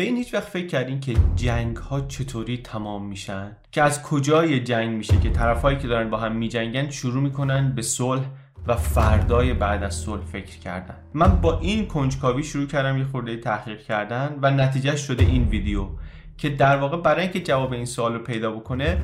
به این هیچ وقت فکر کردین که جنگ ها چطوری تمام میشن؟ که از کجای جنگ میشه که طرفایی که دارن با هم میجنگن شروع می‌کنن به صلح و فردای بعد از صلح فکر کردن. من با این کنجکاوی شروع کردم یه خورده تحقیق کردن و نتیجه شده این ویدیو که در واقع برای اینکه جواب این سوال رو پیدا بکنه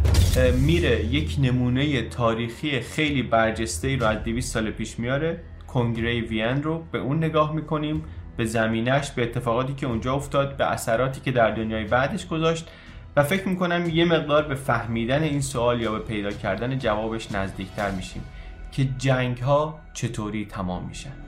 میره یک نمونه تاریخی خیلی برجسته ای رو از 200 سال پیش میاره. کنگره وین رو به اون نگاه می‌کنیم. به زمینش به اتفاقاتی که اونجا افتاد به اثراتی که در دنیای بعدش گذاشت و فکر می‌کنم یه مقدار به فهمیدن این سوال یا به پیدا کردن جوابش نزدیکتر میشیم که جنگ ها چطوری تمام میشن.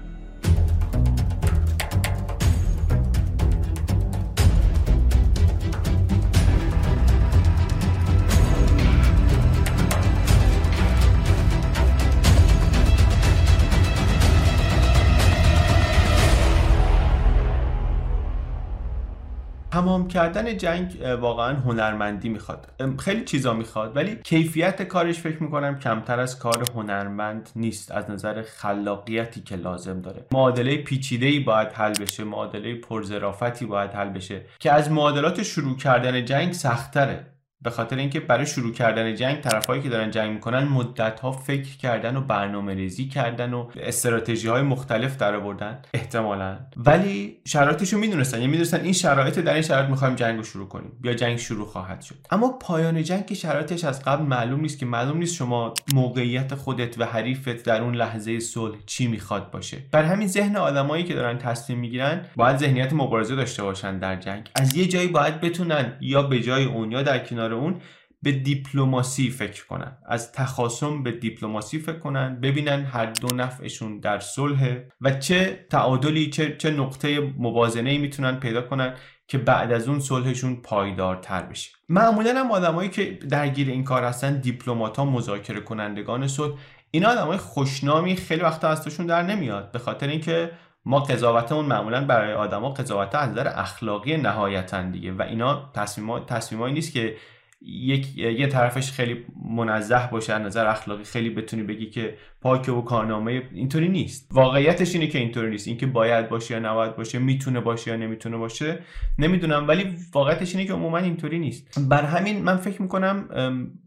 تمام کردن جنگ واقعا هنرمندی می‌خواد. خیلی چیزا می‌خواد ولی کیفیت کارش فکر می‌کنم کمتر از کار هنرمند نیست. از نظر خلاقیتی که لازم داره. معادله پیچیده ای باید حل بشه معادله پرزرافتی باید حل بشه که از معادلات شروع کردن جنگ سختره به خاطر اینکه برای شروع کردن جنگ طرفایی که دارن جنگ می‌کنن مدت ها فکر کردن و برنامه ریزی کردن و استراتژی های مختلف در آوردن احتمالا. ولی شرایطش رو می‌دونستن یعنی می‌دونستن این شرایط در این شرایط می‌خوایم جنگ رو شروع کنیم یا جنگ شروع خواهد شد. اما پایان جنگ که شرایطش از قبل معلوم نیست که معلوم نیست شما موقعیت خودت و حریفت در اون لحظه صلح چی می‌خواد باشه. بر همین ذهن آدمایی که دارن تصمیم می‌گیرن باید ذهنیت مبارزه داشته باشن در جنگ. از یه جایی باید بتونن یا به جای اون یا در کنار اون به دیپلماسی فکر کنن. از تخاصم به دیپلماسی فکر کنن ببینن هر دو نفعشون در صلح و چه تعادلی چه چه نقطه موازنه می‌تونن پیدا کنن که بعد از اون صلحشون پایدارتر بشه. معمولا هم آدمایی که درگیر این کار هستن دیپلمات ها مذاکره کنندگان صلح اینا آدمای خوشنامی خیلی وقتا ازشون در نمیاد. به خاطر اینکه ما قضاوتمون معمولا برای آدما قضاوت از نظر اخلاقی نهایتا دیگه و اینا تصمیم تصمیمایی نیست که یک یه طرفش خیلی منزه باشه از نظر اخلاقی خیلی بتونی بگی که پاک و کارنامه اینطوری نیست. واقعیتش اینه که اینطوری نیست. اینکه باید باشه یا نباید باشه می‌تونه باشه یا نمی‌تونه باشه نمی‌دونم. ولی واقعیتش اینه که عموما اینطوری نیست. بر همین من فکر می‌کنم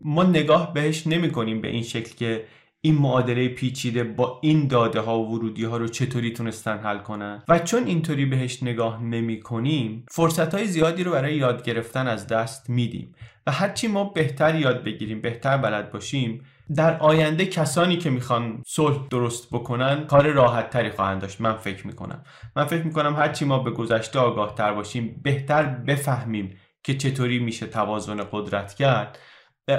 ما نگاه بهش نمی‌کنیم به این شکل که این معادله پیچیده با این داده ها و ورودی ها رو چطوری تونستن حل کنن. و چون اینطوری بهش نگاه نمی کنیم فرصت های زیادی رو برای یاد گرفتن از دست میدیم. و هرچی ما بهتر یاد بگیریم بهتر بلد باشیم در آینده کسانی که می‌خوان صلح درست بکنن کار راحت تری خواهند داشت من فکر می‌کنم. من فکر می‌کنم هرچی ما به گذشته آگاه تر باشیم بهتر بفهمیم که چطوری میشه توازن قدرت کرد.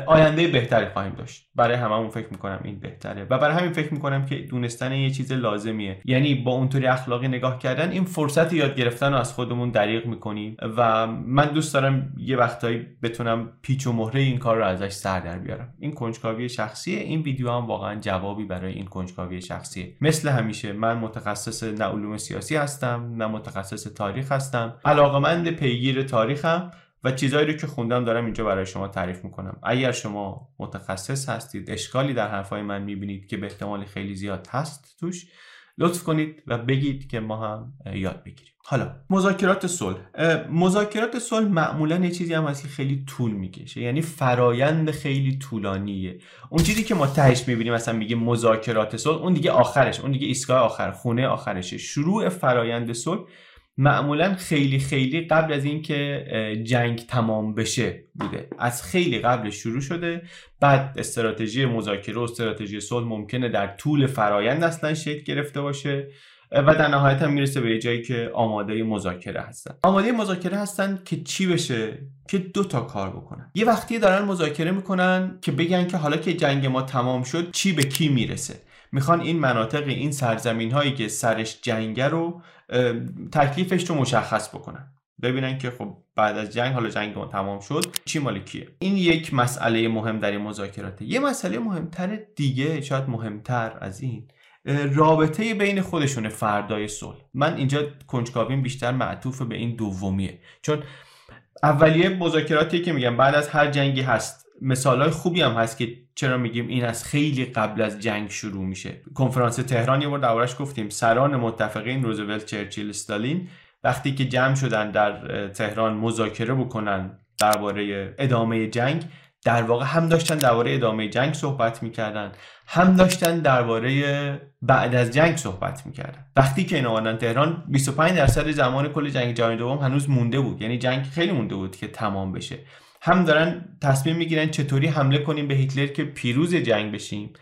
آینده بهتری خواهیم داشت. برای هممون فکر می‌کنم این بهتره. و برای همین فکر می‌کنم که دونستن یه چیز لازمیه. یعنی با اونطوری اخلاقی نگاه کردن این فرصت یاد گرفتن رو از خودمون دریغ می‌کنیم. و من دوست دارم یه وقتایی بتونم پیچ و مهره این کار رو ازش سر در بیارم. این کنجکاوی شخصیه. این ویدیو هم واقعا جوابی برای این کنجکاوی شخصیه. مثل همیشه من متخصص نه علوم سیاسی هستم نه متخصص تاریخ هستم. علاقمند پیگیر تاریخم. و چیزایی رو که خوندم دارم اینجا برای شما تعریف می‌کنم. اگر شما متخصص هستید اشکالی در حرفای من می‌بینید که به احتمال خیلی زیاد هست توش لطف کنید و بگید که ما هم یاد بگیریم. حالا مذاکرات صلح. مذاکرات صلح معمولا یه چیزی هم هست که خیلی طول می‌کشه. یعنی فرایند خیلی طولانیه. اون چیزی که ما تهش می‌بینیم مثلا میگه مذاکرات صلح اون دیگه آخرش اون دیگه ایستگاه آخر خونه آخرشه. شروع فرایند صلح معمولا خیلی خیلی قبل از اینکه جنگ تمام بشه بوده. از خیلی قبل شروع شده. بعد استراتژی مذاکره و استراتژی صلح ممکنه در طول فرایند اصلا شکل گرفته باشه و در نهایت هم می‌رسه به جایی که آماده مذاکره هستن. آماده مذاکره هستن که چی بشه؟ که دو تا کار بکنن. یه وقتی دارن مذاکره می‌کنن که بگن که حالا که جنگ ما تمام شد چی به کی می‌رسه؟ می‌خوان این مناطق این سرزمین هایی که سرش جنگه رو تکلیفش رو مشخص بکنن. ببینن که خب بعد از جنگ حالا جنگ ما تمام شد چی مال کیه؟ این یک مسئله مهم در این مذاکراته. یه مسئله مهمتر دیگه شاید مهمتر از این رابطه بین خودشونه فردای صلح. من اینجا کنجکاویم بیشتر معطوف به این دومیه. چون اولیه مذاکراتی که میگم بعد از هر جنگی هست مثال های خوبی هم هست که چرا میگیم این از خیلی قبل از جنگ شروع میشه؟ کنفرانس تهران یه بار دربارش گفتیم. سران متفقین روزولت چرچیل استالین وقتی که جمع شدن در تهران مذاکره بکنن درباره ادامه جنگ در واقع هم داشتن درباره ادامه جنگ صحبت می‌کردن. هم داشتن درباره بعد از جنگ صحبت می‌کردن. وقتی که این آمدن تهران 25 درصد زمان کل جنگ جهانی دوم هنوز مونده بود. یعنی جنگ خیلی مونده بود که تمام بشه. هم دارن تصمیم می‌گیرن چطوری حمله کنیم به هیتلر که پیروز جنگ بشیم.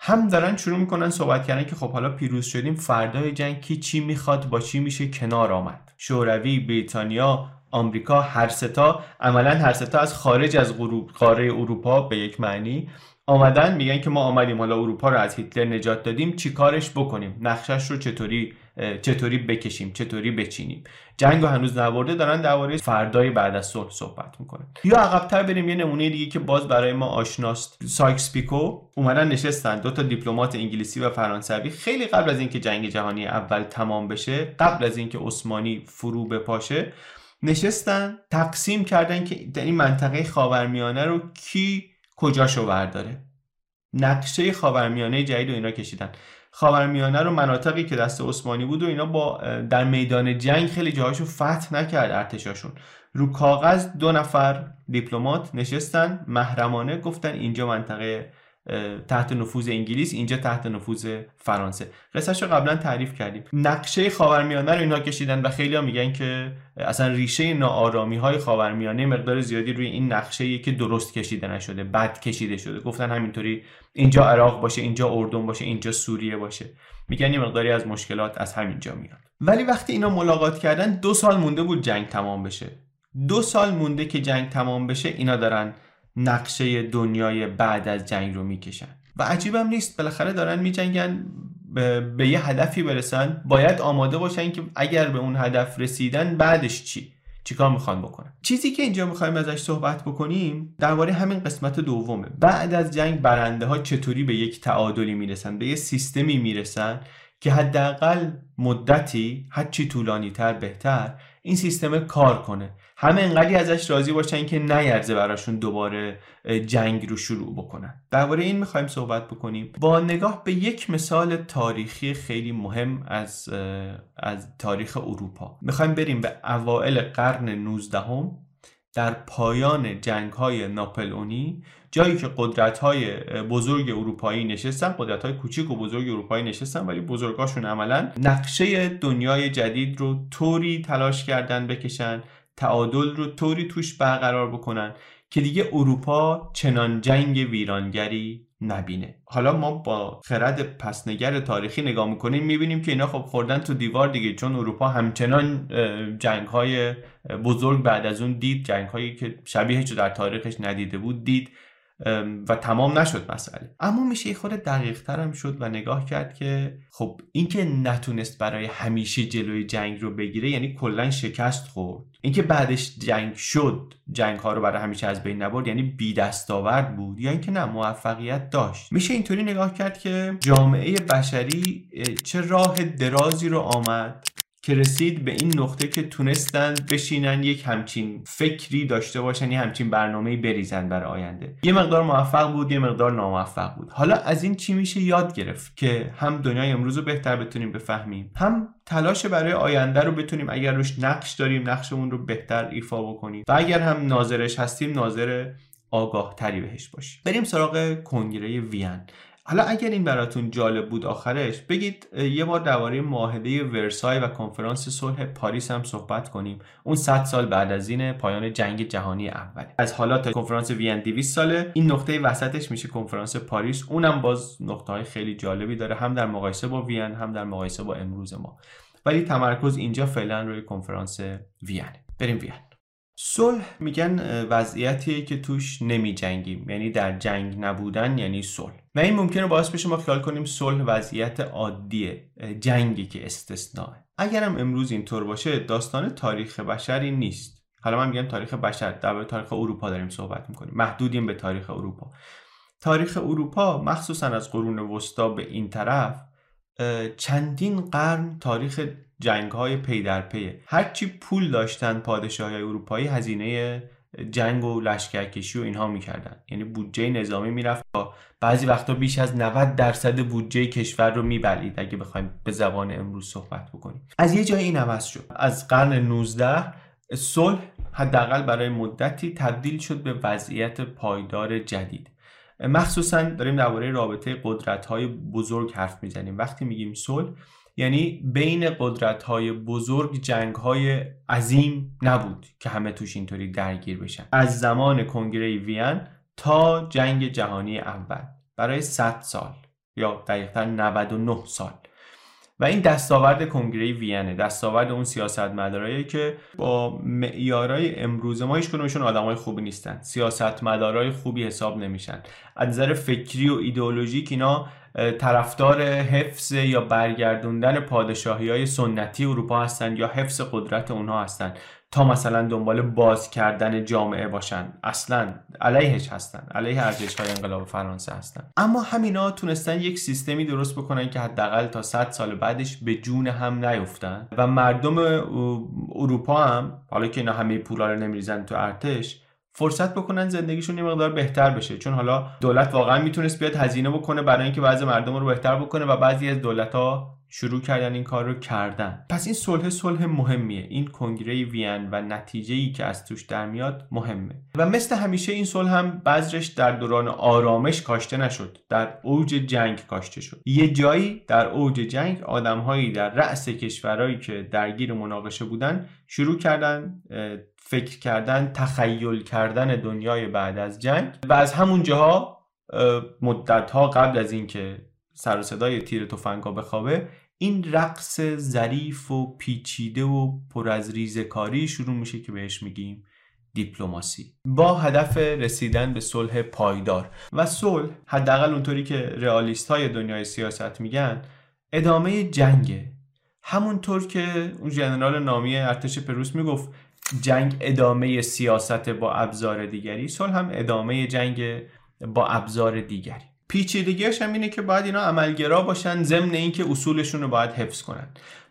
هم دارن شروع می‌کنن صحبت کردن که خب حالا پیروز شدیم فردای جنگ کی چی می‌خواد با چی میشه کنار آمد. شوروی بریتانیا آمریکا هر ستا عملا هر ستا از خارج از قاره اروپا به یک معنی آمدن. میگن که ما آمدیم حالا اروپا رو از هیتلر نجات دادیم چی کارش بکنیم؟ نقشش رو چطوری چطوری بکشیم چطوری بچینیم. جنگ رو هنوز نبرده دارن درباره فردای بعد از صلح صحبت می‌کنن. یا عقبتر بریم یه نمونه دیگه که باز برای ما آشناست. سایکس پیکو اومدن نشستن. دو تا دیپلمات انگلیسی و فرانسوی خیلی قبل از اینکه جنگ جهانی اول تمام بشه قبل از اینکه عثمانی فرو بپاشه نشستن تقسیم کردن که در این منطقه خاورمیانه رو کی کجاشو برداره. نقشه خاورمیانه جدید رو اینا کشیدن. خاورمیانه رو مناطقی که دست عثمانی بود و اینا با در میدان جنگ خیلی جاهاشو فتح نکرد ارتشاشون. رو کاغذ دو نفر دیپلمات نشستن محرمانه گفتن اینجا منطقه تحت نفوذ انگلیس اینجا تحت نفوذ فرانسه. قصهش رو قبلا تعریف کردیم. نقشه خاورمیانه رو اینها کشیدن و خیلی ها میگن که اصلا ریشه ناآرامی های خاورمیانه مقدار زیادی روی این نقشه که درست کشیده نشده بد کشیده شده. گفتن همینطوری اینجا عراق باشه اینجا اردن باشه اینجا سوریه باشه. میگن یه مقداری از مشکلات از همینجا میاد. ولی وقتی اینا ملاقات کردن دو سال مونده بود جنگ تمام بشه. دو سال مونده که جنگ تمام بشه اینا دارن نقشه دنیای بعد از جنگ رو می‌کشن. و عجیبم نیست بالاخره دارن میجنگن به یه هدفی برسن. باید آماده باشن که اگر به اون هدف رسیدن بعدش چی چیکار می‌خوان بکنن. چیزی که اینجا می‌خوایم ازش صحبت بکنیم درباره همین قسمت دومه. بعد از جنگ برنده ها چطوری به یک تعادلی می‌رسن به یه سیستمی می‌رسن که حداقل مدتی هرچی طولانی تر بهتر این سیستم کار کنه. همه انقدری ازش راضی باشن که نیرزه براشون دوباره جنگ رو شروع بکنن. درباره این می‌خوایم صحبت بکنیم. با نگاه به یک مثال تاریخی خیلی مهم از از تاریخ اروپا. می‌خوایم بریم به اوائل قرن 19 هم در پایان جنگ های ناپلئونی جایی که قدرت های بزرگ اروپایی نشستن. قدرت های کوچیک و بزرگ اروپایی نشستن ولی بزرگاشون عملا نقشه دنیای جدید رو طوری تلاش کردن بکشن تعادل رو طوری توش برقرار بکنن که دیگه اروپا چنان جنگ ویرانگری نبینه. حالا ما با خرد پسنگر تاریخی نگاه می‌کنیم می‌بینیم که اینا خب خوردن تو دیوار دیگه چون اروپا همچنان جنگ های بزرگ بعد از اون دید جنگ هایی که شبیهش رو در تاریخش ندیده بود دید و تمام نشد مسئله. اما میشه یه خورده دقیق ترم شد و نگاه کرد که خب اینکه نتونست برای همیشه جلوی جنگ رو بگیره یعنی کلا شکست خورد. اینکه بعدش جنگ شد جنگ ها رو برای همیشه از بین نبرد یعنی بی دستاورد بود یا اینکه نه موفقیت داشت. میشه اینطوری نگاه کرد که جامعه بشری چه راه درازی رو آمد که رسید به این نقطه که تونستن بشینن یک همچین فکری داشته باشن یه همچین برنامه بریزن برای آینده. یه مقدار موفق بود یه مقدار ناموفق بود. حالا از این چی میشه یاد گرفت که هم دنیای امروز رو بهتر بتونیم بفهمیم هم تلاش برای آینده رو بتونیم اگر روش نقش داریم نقشمون رو بهتر ایفا بکنیم و اگر هم ناظرش هستیم ناظر آگاه تری بهش باشیم. بریم سراغ کنگره وین. حالا اگر این براتون جالب بود آخرش بگید یه بار درباره معاهده ورسای و کنفرانس صلح پاریس هم صحبت کنیم. اون 100 سال بعد از این پایان جنگ جهانی اول از حالا تا کنفرانس وین 200 ساله. این نقطه وسطش میشه کنفرانس پاریس. اونم باز نقطه های خیلی جالبی داره. هم در مقایسه با وین هم در مقایسه با امروز ما. ولی تمرکز اینجا فعلا روی کنفرانس وین بریم وین صلح میگن وضعیتیه که توش نمی جنگیم یعنی در جنگ نبودن یعنی صلح. و این ممکنه باعث بشه ما خیال کنیم صلح وضعیت عادیه جنگی که استثناء اگرم امروز اینطور باشه داستان تاریخ بشری نیست. حالا من میگم تاریخ بشر در تاریخ اروپا داریم صحبت می‌کنیم. محدودیم به تاریخ اروپا. تاریخ اروپا مخصوصا از قرون وسطا به این طرف چندین قرن تاریخ جنگ های پی در پیه هرچی پول داشتن پادشاه های اروپایی هزینه جنگ و لشکرکشی و اینها می‌کردن. یعنی بودجه نظامی می‌رفت با بعضی وقتا بیش از 90 درصد بودجه کشور رو میبلید اگه بخوایم به زبان امروز صحبت بکنیم. از یه جایی این عوض شد. از قرن 19 صلح حداقل برای مدتی تبدیل شد به وضعیت پایدار جدید. مخصوصا داریم درباره رابطه قدرت های بزرگ حرف می‌زنیم. وقتی میگیم صلح یعنی بین قدرت های بزرگ جنگ های عظیم نبود که همه توش اینطوری درگیر بشن. از زمان کنگره وین تا جنگ جهانی اول. برای 100 سال. یا دقیقتر 99 سال. و این دستاورد کنگره وینه. دستاورد اون سیاستمدارایی که با معیارای امروز ما هیچ کدومشون آدمای خوبی نیستن. سیاستمدارای خوبی حساب نمیشن. از نظر فکری و ایدئولوژیک اینا طرفدار حفظ یا برگردوندن پادشاهی های سنتی اروپا هستند یا حفظ قدرت اونها هستند تا مثلا دنبال باز کردن جامعه باشن اصلا علیهش هستن علیه ارزش های انقلاب فرانسه هستن اما همینا تونستن یک سیستمی درست بکنن که حداقل تا 100 سال بعدش به جون هم نیفتن. و مردم اروپا هم حالا که اینا همه پولا رو نمیریزن تو ارتش فرصت بکنن زندگیشون یه مقدار بهتر بشه. چون حالا دولت واقعا می‌تونست بیاد هزینه بکنه برای اینکه بعضی مردم رو بهتر بکنه و بعضی از دولت ها شروع کردن این کار رو کردن. پس این صلح صلح مهمیه. این کنگره وین و نتیجه ای که از توش در میاد مهمه. و مثل همیشه این صلح هم بذرش در دوران آرامش کاشته نشد. در اوج جنگ کاشته شد. یه جایی در اوج جنگ آدمهایی در رأس کشورهایی که درگیر مناقشه بودن شروع کردن فکر کردن تخیل کردن دنیای بعد از جنگ و از همون جاها مدت ها قبل از اینکه سر و صدای تیر تفنگا بخوابه این رقص ظریف و پیچیده و پر از ریزکاری شروع میشه که بهش میگیم دیپلماسی. با هدف رسیدن به صلح پایدار. و صلح حداقل اونطوری که رئالیست های دنیای سیاست میگن ادامه جنگه. همونطور که اون ژنرال نامی ارتش پروس می‌گفت جنگ ادامه سیاست با ابزار دیگری صلح هم ادامه جنگ با ابزار دیگری. پیچیدگیش هم اینه که باید اینا عملگرا باشن ضمن اینکه اصولشون رو باید حفظ کنن.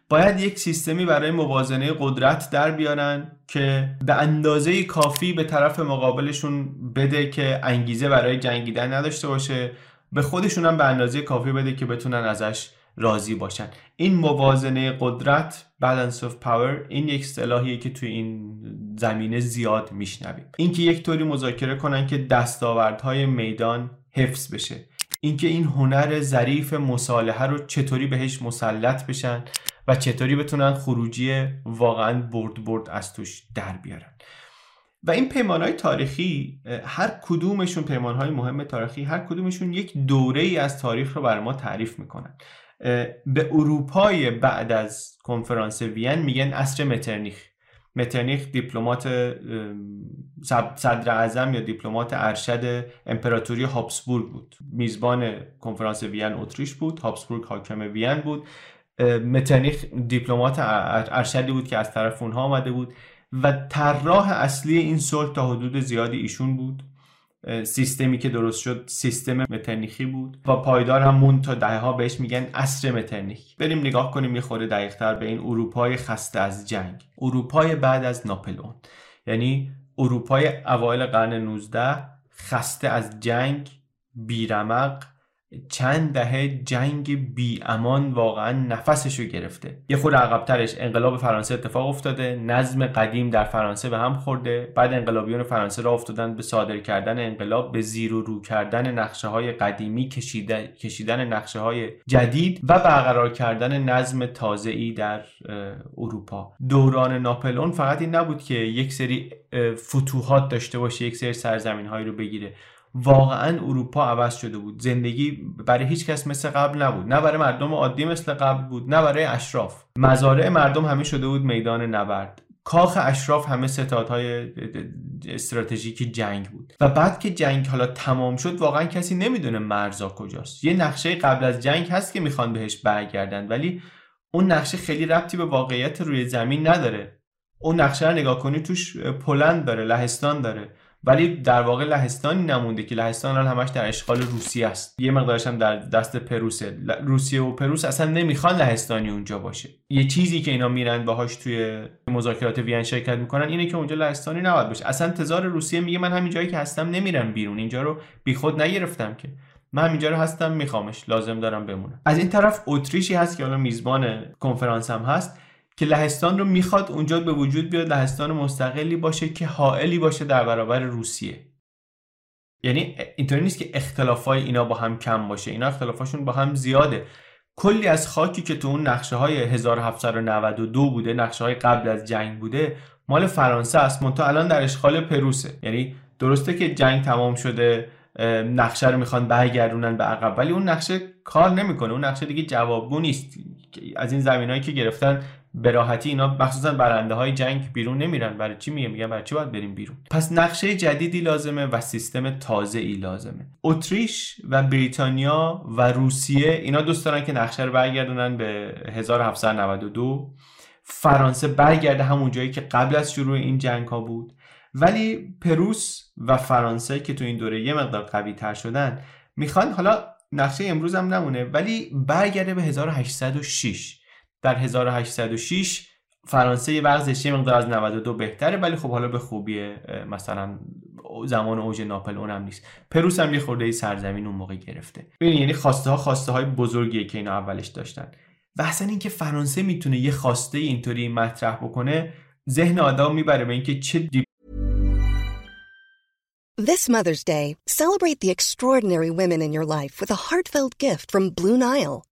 باید یک سیستمی برای موازنه قدرت در بیارن که به اندازه کافی به طرف مقابلشون بده که انگیزه برای جنگیدن نداشته باشه به خودشون هم به اندازه کافی بده که بتونن ازش راضی باشن. این موازنه قدرت balance of power این یک اصطلاحیه که توی این زمینه زیاد میشنویم. اینکه یک طوری مذاکره کنن که دستاوردهای میدان حفظ بشه. اینکه این هنر ظریف مصالحه رو چطوری بهش مسلط بشن و چطوری بتونن خروجی واقعا برد برد از توش در بیارن. و این پیمان های تاریخی هر کدومشون پیمان های مهم تاریخی هر کدومشون یک دوره ای از تاریخ رو بر ما تعریف می‌کنن. به اروپای بعد از کنفرانس وین میگن عصر مترنیخ. مترنیخ دیپلمات صدر اعظم یا دیپلمات ارشد امپراتوری هابسبورگ بود. میزبان کنفرانس وین اتریش بود هابسبورگ حاکم وین بود. مترنیخ دیپلمات ارشدی بود که از طرف اونها آمده بود و طراح اصلی این صلح تا حدود زیادی ایشون بود. سیستمی که درست شد سیستم مترنیخی بود. و پایدار هم موند تا دهه ها بهش میگن عصر مترنیخ بریم نگاه کنیم یه خورده دقیقتر به این اروپای خسته از جنگ. اروپای بعد از ناپلئون. یعنی اروپای اوایل قرن 19 خسته از جنگ بیرمق چند دهه جنگ بی امان واقعا نفسشو گرفته. یه خود عقبترش انقلاب فرانسه اتفاق افتاده نظم قدیم در فرانسه به هم خورده بعد انقلابیون فرانسه را افتادن به صادر کردن انقلاب به زیر و رو کردن نقشه های قدیمی کشیدن, کشیدن نقشه های جدید و برقرار کردن نظم تازه ای در اروپا. دوران ناپلئون فقط این نبود که یک سری فتوحات داشته باشه یک سری سرزمین هایی رو بگیره. واقعا اروپا عوض شده بود. زندگی برای هیچ کس مثل قبل نبود. نه برای مردم عادی مثل قبل بود نه برای اشراف. مزارع مردم همه شده بود میدان نبرد. کاخ اشراف همه ستادهای استراتژیک جنگ بود. و بعد که جنگ حالا تمام شد واقعا کسی نمی‌دونه مرزا کجاست. یه نقشه قبل از جنگ هست که می‌خوان بهش برگردن ولی اون نقشه خیلی ربطی به واقعیت روی زمین نداره. اون نقشه رو نگاه کنی توش پلند داره لهستان داره. ولی در واقع لهستانی نمونده که لهستان الان همش در اشغال روسیه است. یه مقدارش هم در دست پروسه روسیه و پروس اصلا نمی‌خوان لهستانی اونجا باشه. یه چیزی که اینا میرن باهاش توی مذاکرات وین شرکت می‌کنن اینه که اونجا لهستانی نباید باشه. اصلا تزار روسیه میگه من همین جایی که هستم نمیرم بیرون. اینجا رو بیخود نگرفتم که. من اینجا رو هستم میخوامش. لازم دارم بمونم. از این طرف اتریشی هست که حالا میزبان کنفرانس هم هست. که لهستان رو می‌خواد اونجا به وجود بیاد لهستان مستقلی باشه که حائلی باشه در برابر روسیه. یعنی اینطوری نیست که اختلافای اینا با هم کم باشه. اینا اختلافاشون با هم زیاده. کلی از خاکی که تو اون نقشه های 1792 بوده نقشه های قبل از جنگ بوده مال فرانسه است. منتها الان در اشغال پروسه. یعنی درسته که جنگ تمام شده نقشه رو می‌خوان برگردونن به عقب ولی اون نقشه کار نمی‌کنه. اون نقشه دیگه جوابگو نیست. از این زمینایی که گرفتن به راحتی اینا مخصوصا برنده های جنگ بیرون نمیرن. برای چی میگه میگن برای چی باید بریم بیرون؟ پس نقشه جدیدی لازمه و سیستم تازه ای لازمه. اتریش و بریتانیا و روسیه اینا دوست دارن که نقشه رو برگردونن به 1792 فرانسه برگرده همون جایی که قبل از شروع این جنگ ها بود. ولی پروس و فرانسه که تو این دوره یه مقدار قوی تر شدن می‌خوان حالا نقشه امروز هم نمونه ولی برگرده به 1806 در 1806 فرانسه یه یه مقدار از 92 بهتره ولی خب حالا به خوبی مثلا زمان اوج ناپل هم نیست. پروس هم یه خورده سرزمین اون موقع گرفته. ببین یعنی خواسته ها خواسته های بزرگیه که اینا اولش داشتن. و اصلا اینکه فرانسه می‌تونه یه خواسته اینطوری مطرح بکنه ذهن آدم می‌بره به اینکه چه This Mother's Day, celebrate the extraordinary women in your life with a heartfelt gift from Blue Nile.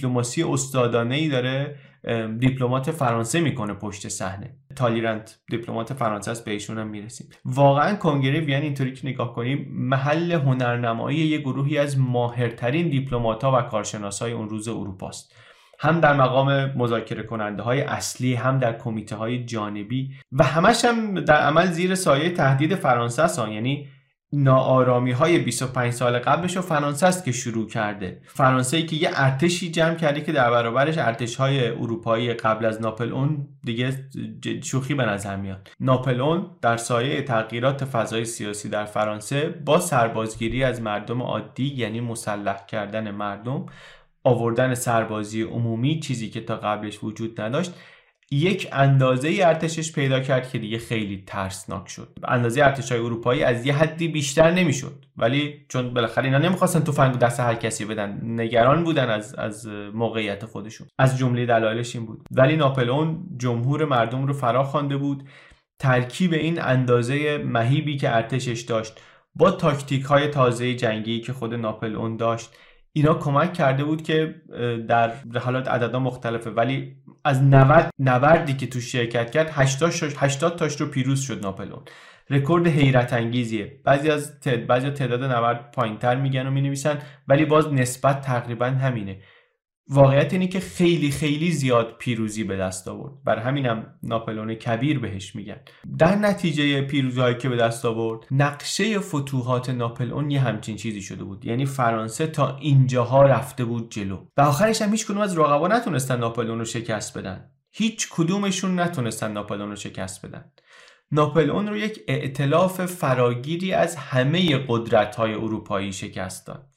دیپلماسی استادانه ای داره دیپلمات فرانسه می‌کنه پشت صحنه. تالیرنت دیپلمات فرانسه است بهشون هم می‌رسیم. واقعا کنگره وین اینطوری که نگاه کنیم محل هنرنمایی یه گروهی از ماهرترین دیپلمات ها و کارشناس های اون روز اروپا است. هم در مقام مذاکره کننده های اصلی هم در کمیته های جانبی و همش هم در عمل زیر سایه تهدید فرانسه است یعنی ناآرامی های 25 سال قبلش رو فرانسه است که شروع کرده. فرانسه ای که یه ارتشی جمع کرده که در برابرش ارتش های اروپایی قبل از ناپلئون دیگه شوخی به نظر میاد. ناپلئون در سایه تغییرات فضای سیاسی در فرانسه با سربازگیری از مردم عادی یعنی مسلح کردن مردم آوردن سربازی عمومی چیزی که تا قبلش وجود نداشت یک اندازه ارتشش پیدا کرد که دیگه خیلی ترسناک شد. اندازه ارتش های اروپایی از یه حدی بیشتر نمی‌شد. ولی چون بالاخره اینا نمی‌خواستن تفنگ دست هر کسی بدن نگران بودن از از موقعیت خودشون. از جمله دلایلش این بود. ولی ناپلئون جمهور مردم رو فرا خوانده بود. ترکیب این اندازه مهیبی که ارتشش داشت با تاکتیک های تازه جنگی که خود ناپلئون داشت اینا کمک کرده بود که در حالات عددا مختلفه. ولی از 90 نوردی که تو شرکت کرد 80 80 تاش رو پیروز شد ناپلون رکورد حیرت انگیزیه. بعضی از تعداد بعضی تعداد نورد پایینتر میگن و می‌نویسن ولی باز نسبت تقریبا همینه. واقعیت اینه که خیلی خیلی زیاد پیروزی به دست آورد. بر همینم ناپلون کبیر بهش میگن. در نتیجه پیروزی هایی که به دست آورد نقشه فتوحات ناپلئون یه همچین چیزی شده بود. یعنی فرانسه تا اینجاها رفته بود جلو. و آخرش هم هیچ از رقبا نتونستن ناپلئون رو شکست بدن. هیچ کدومشون نتونستن ناپلئون رو شکست بدن. ناپلئون رو یک ائتلاف فراگیری از همه قدرت های اروپایی شکست داد.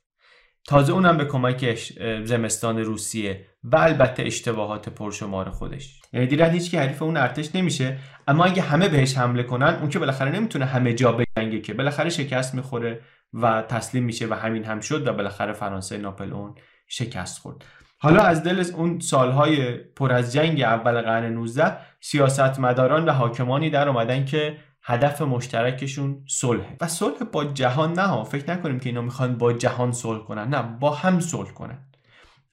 تازه اونم به کمک زمستان روسیه و البته اشتباهات پرشمار خودش. یعنی دیرن هیچ کی حریف اون ارتش نمیشه. اما اگه همه بهش حمله کنن اون که بالاخره نمی‌تونه همه جا بجنگه که. بالاخره شکست می‌خوره و تسلیم میشه و همین هم شد و بالاخره فرانسه ناپلئون شکست خورد. حالا از دل اون سالهای پر از جنگ اول قرن 19 سیاستمداران و حاکمانی در اومدن که هدف مشترکشون صلح و صلح با جهان نه فکر نکنیم که اینا می‌خوان با جهان صلح کنن نه با هم صلح کنن.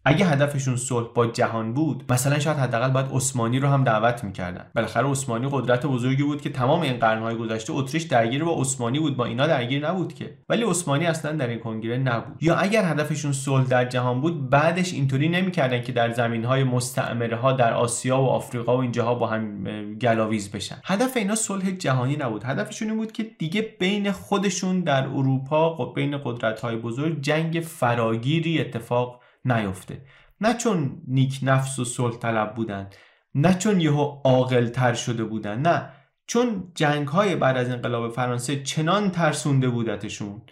اگه هدفشون صلح با جهان بود مثلا شاید حداقل باید عثمانی رو هم دعوت می‌کردن. بالاخره عثمانی قدرت بزرگی بود که تمام این قرنهای گذشته اتریش درگیر با عثمانی بود با اینا درگیر نبود که. ولی عثمانی اصلا در این کنگره نبود. یا اگر هدفشون صلح در جهان بود بعدش اینطوری نمی‌کردن که در زمینهای مستعمره ها در آسیا و آفریقا و اینجاها با هم گلاویز بشن. هدف اینا صلح جهانی نبود. هدفشون این بود که دیگه بین خودشون در اروپا بین قدرت های بزرگ جنگ فراگیری اتفاق نیفته. نه چون نیک نفس و صلح طلب بودن نه چون یهو عاقل تر شده بودن نه. چون جنگ های بعد از انقلاب فرانسه چنان ترسونده بودتشون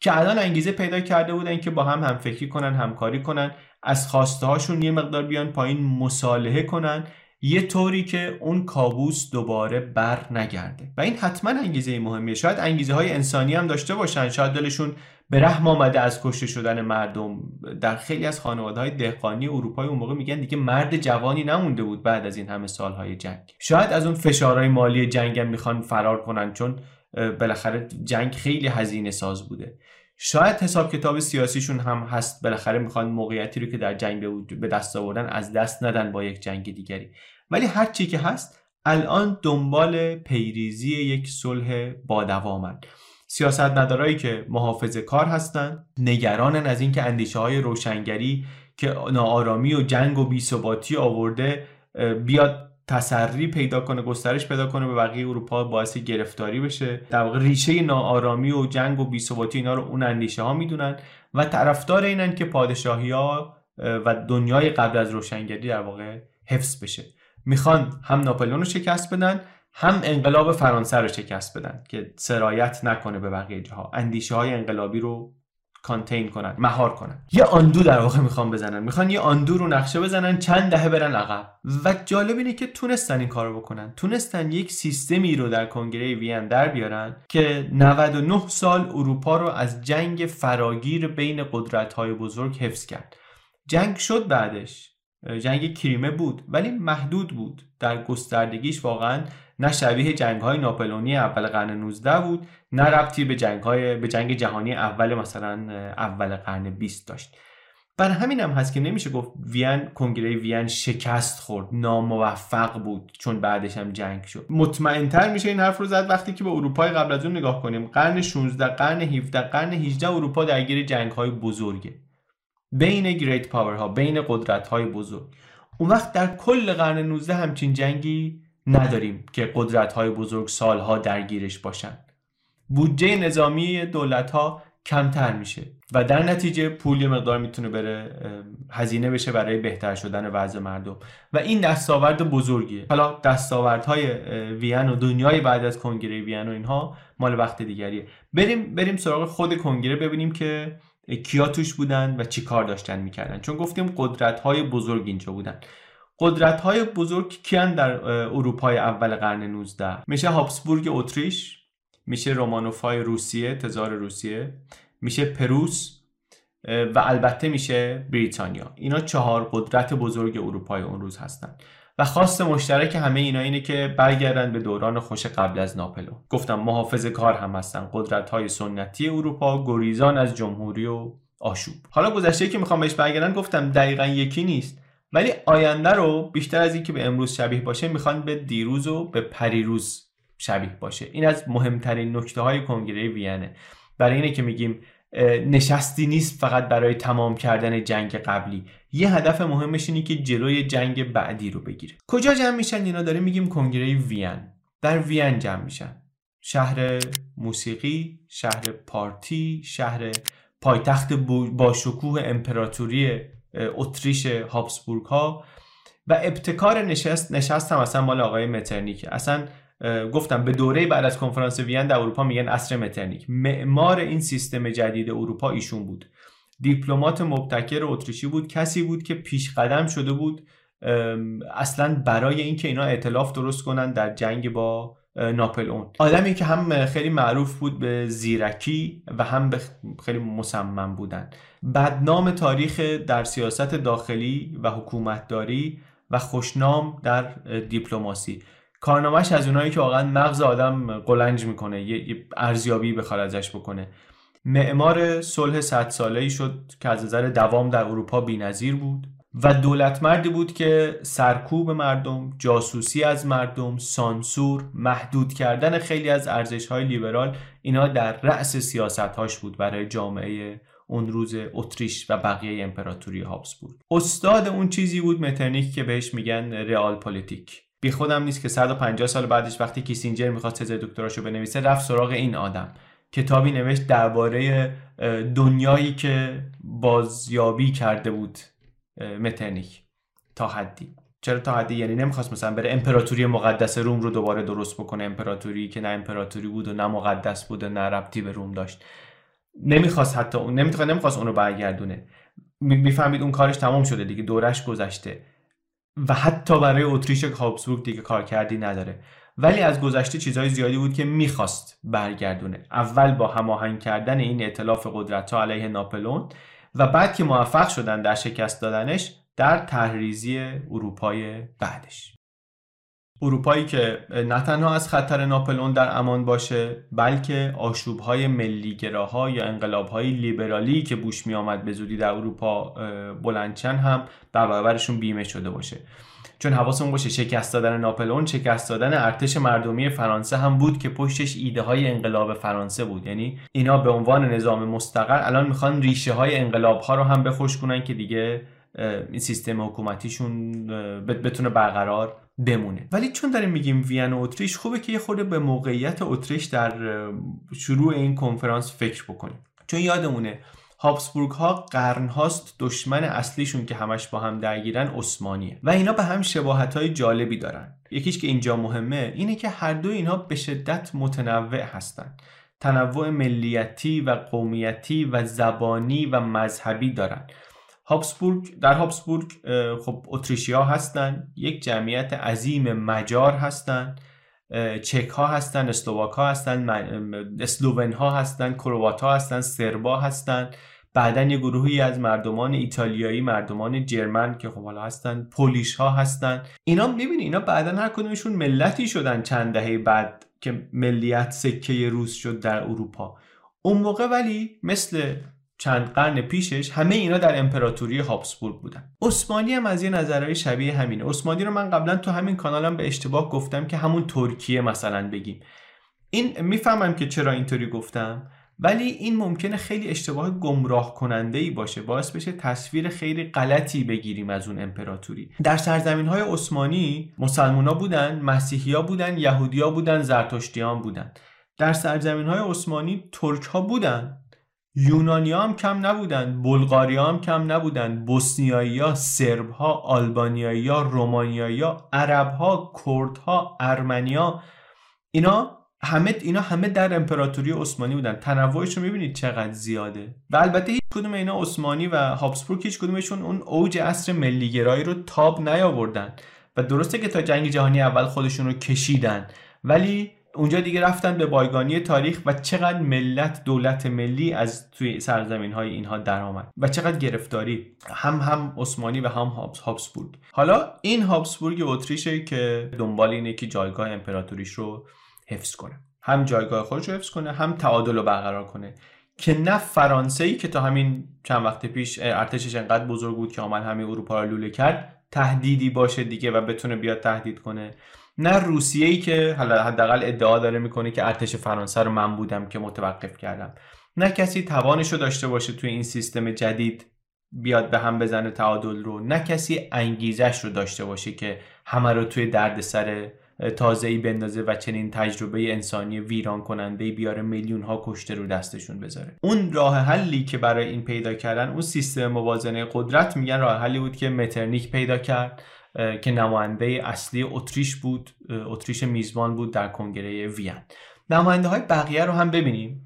که الان انگیزه پیدا کرده بودن که با هم همفکری کنن همکاری کنن از خواسته هاشون یه مقدار بیان پایین مصالحه کنن یه طوری که اون کابوس دوباره بر نگرده و این حتما انگیزه مهمیه. شاید انگیزه های انسانی هم داشته باشن. شاید دلشون به رحم آمده از کشته شدن مردم. در خیلی از خانواده های دهقانی اروپای اون موقع میگن دیگه مرد جوانی نمونده بود بعد از این همه سالهای جنگ. شاید از اون فشارهای مالی جنگ هم می‌خوان فرار کنن چون بالاخره جنگ خیلی هزینه ساز بوده. شاید حساب کتاب سیاسیشون هم هست بالاخره می‌خوان موقعیتی رو که در جنگ به دست آوردن از دست ندن با یک جنگ دیگری. ولی هر چی که هست الان دنبال پیریزی یک صلح با دوامن. سیاستمدارایی که محافظ کار هستند نگرانن از اینکه اندیشه های روشنگری که ناآرامی و جنگ و بیثباتی آورده بیاد تسری پیدا کنه گسترش پیدا کنه به بقیه اروپا باعث گرفتاری بشه. در واقع ریشه ناآرامی و جنگ و بیثباتی اینا رو اون اندیشه ها می‌دونن و طرفدار اینن که پادشاهی ها و دنیای قبل از روشنگری در واقع حفظ بشه. می‌خوان هم ناپلئون رو شکست بدن هم انقلاب فرانسه رو شکست بدن که سرایت نکنه به بقیه جاها. اندیشه های انقلابی رو کانتین کنن مهار کنن. یه آندو در واقع می‌خوان بزنن. می‌خوان یه آندو رو نقشه بزنن چند دهه برن عقب. و جالب اینه که تونستن این کارو بکنن. تونستن یک سیستمی رو در کنگره وین در بیارن که 99 سال اروپا رو از جنگ فراگیر بین قدرت های بزرگ حفظ کرد. جنگ شد بعدش. جنگ کریمه بود ولی محدود بود. در گستردگیش واقعا نه شبیه جنگ های ناپلونی اول قرن 19 بود نه ربطی به جنگ های به جنگ جهانی اول مثلا اول قرن 20 داشت. بر همین هم هست که نمیشه گفت وین کنگره وین شکست خورد ناموفق بود چون بعدش هم جنگ شد. مطمئنتر میشه این حرف رو زد وقتی که به اروپای قبل از اون نگاه کنیم. قرن 16 قرن 17 قرن 18 اروپا درگیر جنگ های بزرگه بین گریت پاورها بین قدرت های بزرگ. اون وقت در کل قرن 19 همچین جنگی نداریم که قدرت های بزرگ سالها درگیرش باشن. بودجه نظامی دولت ها کمتر میشه و در نتیجه پول یه مقدار می‌تونه بره هزینه بشه برای بهتر شدن وضع مردم. و این دستاورد بزرگیه. حالا دستاوردهای وین و دنیای بعد از کنگره وین و اینها مال وقت دیگریه. بریم بریم سراغ خود کنگره ببینیم که کیا توش بودن و چی کار داشتن می‌کردن. چون گفتیم قدرت های بزرگ اینجا بودن. قدرت های بزرگ کیان در اروپای اول قرن 19 میشه هابسبورگ اتریش میشه رومانوفای روسیه تزار روسیه میشه پروس و البته میشه بریتانیا. اینا چهار قدرت بزرگ اروپای اون روز هستن. و خواست مشترک همه اینا اینه که برگردن به دوران خوش قبل از ناپلو گفتم محافظ کار هم هستن. قدرت های سنتی اروپا گریزان از جمهوری و آشوب. حالا گذشته که می‌خوام بهش برگردن گفتم دقیقا یکی نیست. ولی آینده رو بیشتر از اینکه به امروز شبیه باشه می‌خوان به دیروز و به پریروز شبیه باشه. این از مهمترین نکته های کنگره وینه برای اینه که میگیم نشستی نیست فقط برای تمام کردن جنگ قبلی. یه هدف مهمش اینه که جلوی جنگ بعدی رو بگیره. کجا جمع میشن اینا؟ داره میگیم کنگره وین. در وین جمع میشن. شهر موسیقی شهر پارتی شهر پایتخت با شکوه امپراتوری اتریش هابسبورگ ها و ابتکار نشست نشست هم اصلا مال آقای مترنیک. اصلا گفتم به دوره بعد از کنفرانس وین در اروپا میگن اصر مترنیک. معمار این سیستم جدید اروپا ایشون بود. دیپلمات مبتکر اتریشی بود. کسی بود که پیش قدم شده بود اصلا برای اینکه اینا اعتلاف درست کنن در جنگ با ناپل اون آدمی که هم خیلی معروف بود به زیرکی و هم به خیلی مصمم بودن. بدنام تاریخ در سیاست داخلی و حکومتداری و خوشنام در دیپلماسی. کارنامهش از اونایی که واقعا مغز آدم قلنج می‌کنه یه ارزیابی بخواد ازش بکنه. معمار صلح صد ساله ای شد که از نظر دوام در اروپا بی‌نظیر بود و دولت مردی بود که سرکوب مردم، جاسوسی از مردم، سانسور، محدود کردن خیلی از ارزش های لیبرال اینا در رأس سیاست هاش بود برای جامعه اون روز اتریش و بقیه امپراتوری هابسبورگ استاد اون چیزی بود مترنیک که بهش میگن رئال پلیتیک بی خودم نیست که 150 سال بعدش وقتی کیسینجر می‌خواست تز دکتراشو بنویسه رفت سراغ این آدم. کتابی نوشت درباره دنیایی که بازیابی کرده بود مترنیک. تا حدی. چرا تا حدی؟ یعنی نمی‌خواست مثلا بره امپراتوری مقدس روم رو دوباره درست بکنه امپراتوری که نه امپراتوری بود و نه مقدس بود و نه ربطی به روم داشت. نمی‌خواست حتی اون نمی‌خواست نمی‌خواست اون رو برگردونه می‌فهمید اون کارش تمام شده دیگه دورش گذشته. و حتی برای اتریش هابسبورگ دیگه کار کردی نداره. ولی از گذشته چیزهای زیادی بود که می‌خواست برگردونه. اول با هماهنگ کردن این ائتلاف قدرت ها علیه ناپلون و بعد که موفق شدن در شکست دادنش در تحریزی اروپای بعدش. اروپایی که نه تنها از خطر ناپلون در امان باشه بلکه آشوبهای ملیگراها یا انقلابهای لیبرالی که بوش می آمد به زودی در اروپا بلندچن هم در برابرشون بیمه شده باشه. چون حواسمون باشه شکست دادن ناپلئون شکست دادن ارتش مردمی فرانسه هم بود که پشتش ایده های انقلاب فرانسه بود. یعنی اینا به عنوان نظام مستقر الان می‌خوان ریشه های انقلاب ها رو هم بخوش کنن که دیگه این سیستم حکومتیشون بتونه برقرار بمونه. ولی چون داریم میگیم وین و اتریش خوبه که یه خورده به موقعیت اتریش در شروع این کنفرانس فکر بکنیم. چون یادمونه هابسبورگ ها قرن هاست دشمن اصلیشون که همش با هم درگیرن عثمانیه. و اینا به هم شباهت های جالبی دارن. یکیش که اینجا مهمه اینه که هر دو اینها به شدت متنوع هستن. تنوع ملیتی و قومیتی و زبانی و مذهبی دارن. هابسبورگ در هابسبورگ خب اتریشیا هستن یک جمعیت عظیم مجار هستن چک ها هستن اسلوواک ها هستن اسلوون ها هستن کروات ها هستن سربا هستن. بعدا یه گروهی از مردمان ایتالیایی مردمان جرمن که خب حالا هستن پولیش ها هستن. اینا می‌بینی اینا بعدا هر کدومشون ملتی شدن چند دهه بعد که ملیت سکه روز شد در اروپا. اون موقع ولی مثل چند قرن پیشش همه اینا در امپراتوری هابسبورگ بودن. عثمانی هم از یه نظرهای شبیه همینه. عثمانی رو من قبلا تو همین کانالم به اشتباه گفتم که همون ترکیه مثلا بگیم. این می‌فهمم که چرا اینطوری گفتم ولی این ممکنه خیلی اشتباه گمراه کننده ای باشه. باعث بشه تصویر خیلی غلطی بگیریم از اون امپراتوری. در سرزمین های عثمانی مسلمونا بودن مسیحیا بودن یهودیا بودن زرتشتیان بودن. در سرزمین های عثمانی ترک ها بودن. یونانی هم کم نبودن بلغاری هم کم نبودن بوسنیایی ها سرب ها آلبانیایی ها رومانیایی ها عرب ها کرد ها ارمنیا اینا همه اینا همه در امپراتوری عثمانی بودن. تنوعش رو می‌بینید چقدر زیاده. و البته هیچ کدوم اینا عثمانی و هابسبورگ هیچ کدومشون اون اوج عصر ملیگرایی رو تاب نیاوردن. و درسته که تا جنگ جهانی اول خودشون رو کشیدن. ولی اونجا دیگه رفتن به بایگانی تاریخ و چقدر ملت دولت ملی از توی سرزمین های اینها درآمد و چقدر گرفتاری هم هم عثمانی و هم هابسبورگ. حالا این هابسبورگ اتریشه که دنبال اینه که جایگاه امپراتوریش رو حفظ کنه. هم جایگاه خودش رو حفظ کنه هم تعادل رو برقرار کنه که نه فرانسه ای که تا همین چند وقت پیش ارتشش انقدر بزرگ بود که آمد همه اروپا رو لوله کرد تهدیدی باشه دیگه و بتونه بیاد تهدید کنه. نه روسیه ای که حداقل ادعا داره می‌کنه که ارتش فرانسه رو من بودم که متوقف کردم. نه کسی توانش رو داشته باشه توی این سیستم جدید بیاد به هم بزنه تعادل رو. نه کسی انگیزش رو داشته باشه که همه رو توی دردسر تازه ای بندازه و چنین تجربه انسانی ویران کننده بیاره میلیون ها کشته رو دستشون بذاره. اون راه حلی که برای این پیدا کردن اون سیستم موازنه قدرت میگن راه حلی بود که مترنیک پیدا کرد. که نماینده اصلی اتریش بود اتریش میزبان بود در کنگره وین. نماینده های بقیه رو هم ببینیم.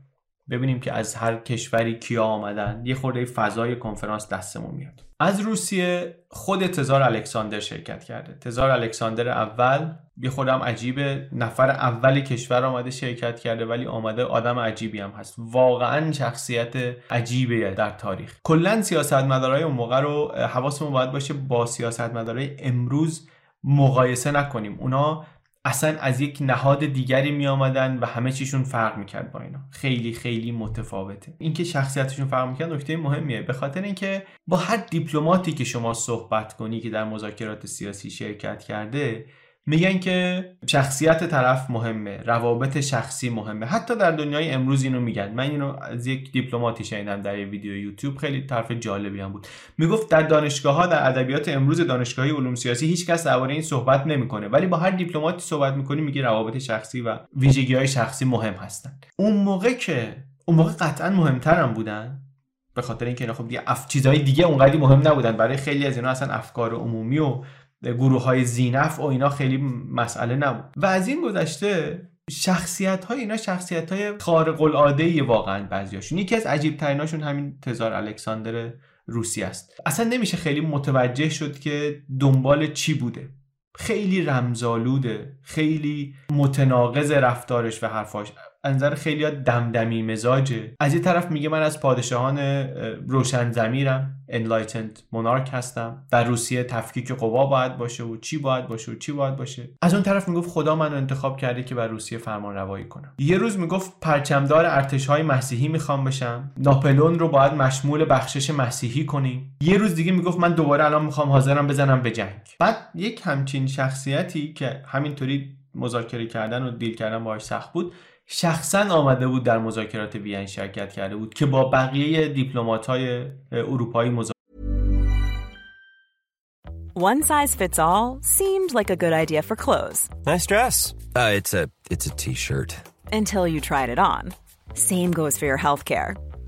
ببینیم که از هر کشوری کیا آمدن. یه خورده فضای کنفرانس دستمون میاد. از روسیه خود تزار الکساندر شرکت کرده. تزار الکساندر اول یه خودم عجیبه نفر اول کشور آمده شرکت کرده ولی آمده آدم عجیبی هم هست. واقعا شخصیت عجیبه در تاریخ. کلا سیاستمدارای اون موقع رو حواسمون باید باشه با سیاستمدارای امروز مقایسه نکنیم. اونا اصلا از یک نهاد دیگری می آمدن و همه چیشون فرق می‌کرد با اینا. خیلی خیلی متفاوته. اینکه شخصیتشون فرق می‌کرد نکته مهمیه. به خاطر اینکه با هر دیپلماتی که شما صحبت کنی که در مذاکرات سیاسی شرکت کرده میگن که شخصیت طرف مهمه روابط شخصی مهمه. حتی در دنیای امروز اینو میگن. من اینو از یک دیپلماتی شنیدم در یه ویدیو یوتیوب خیلی طرف جالبی هم بود. می‌گفت در دانشگاه ها در ادبیات امروز دانشگاهی علوم سیاسی هیچ کس درباره این صحبت نمی‌کنه. ولی با هر دیپلماتی صحبت می‌کنی میگه روابط شخصی و ویژگی های شخصی مهم هستن. اون موقع که اون موقع قطعا مهمترم بودن به خاطر اینکه خب دیگه اف... چیزهای دیگه اونقدی مهم نبودن. برای خیلی از اینا اصلا افکار عمومی و گروه های زینف و اینا خیلی مسئله نبود. و از این گذشته شخصیت های اینا شخصیت های خارق العاده واقعا بعضیاشون. یکی از عجیب تریناشون همین تزار الکساندر روسی است. اصلا نمیشه خیلی متوجه شد که دنبال چی بوده. خیلی رمزالوده خیلی متناقض رفتارش و حرفاش. انظر خیلی دمدمی مزاجه. از یه طرف میگه من از پادشاهان روشن زمیرم انلایتند مونارک هستم. در روسیه تفکیک قوا باید باشه و چی باید باشه و چی باید باشه. از اون طرف می‌گفت خدا منو انتخاب کرده که بر روسیه فرمان روایی کنم. یه روز می‌گفت پرچمدار ارتش های مسیحی می‌خوام بشم. ناپلون رو باید مشمول بخشش مسیحی کنیم. یه روز دیگه می‌گفت من دوباره الان می‌خوام حاضرم بزنم به جنگ. بعد یک همچین شخصیتی که همینطوری مذاکره کردن و دیل کردن باهاش سخت بود شخصا آمده بود در مذاکرات وین شرکت کرده بود که با بقیه دیپلمات های اروپایی مذاکره One size fits all seemed like a good idea for clothes. Nice dress. Uh, it's a it's a t-shirt. Until you tried it on. Same goes for your healthcare.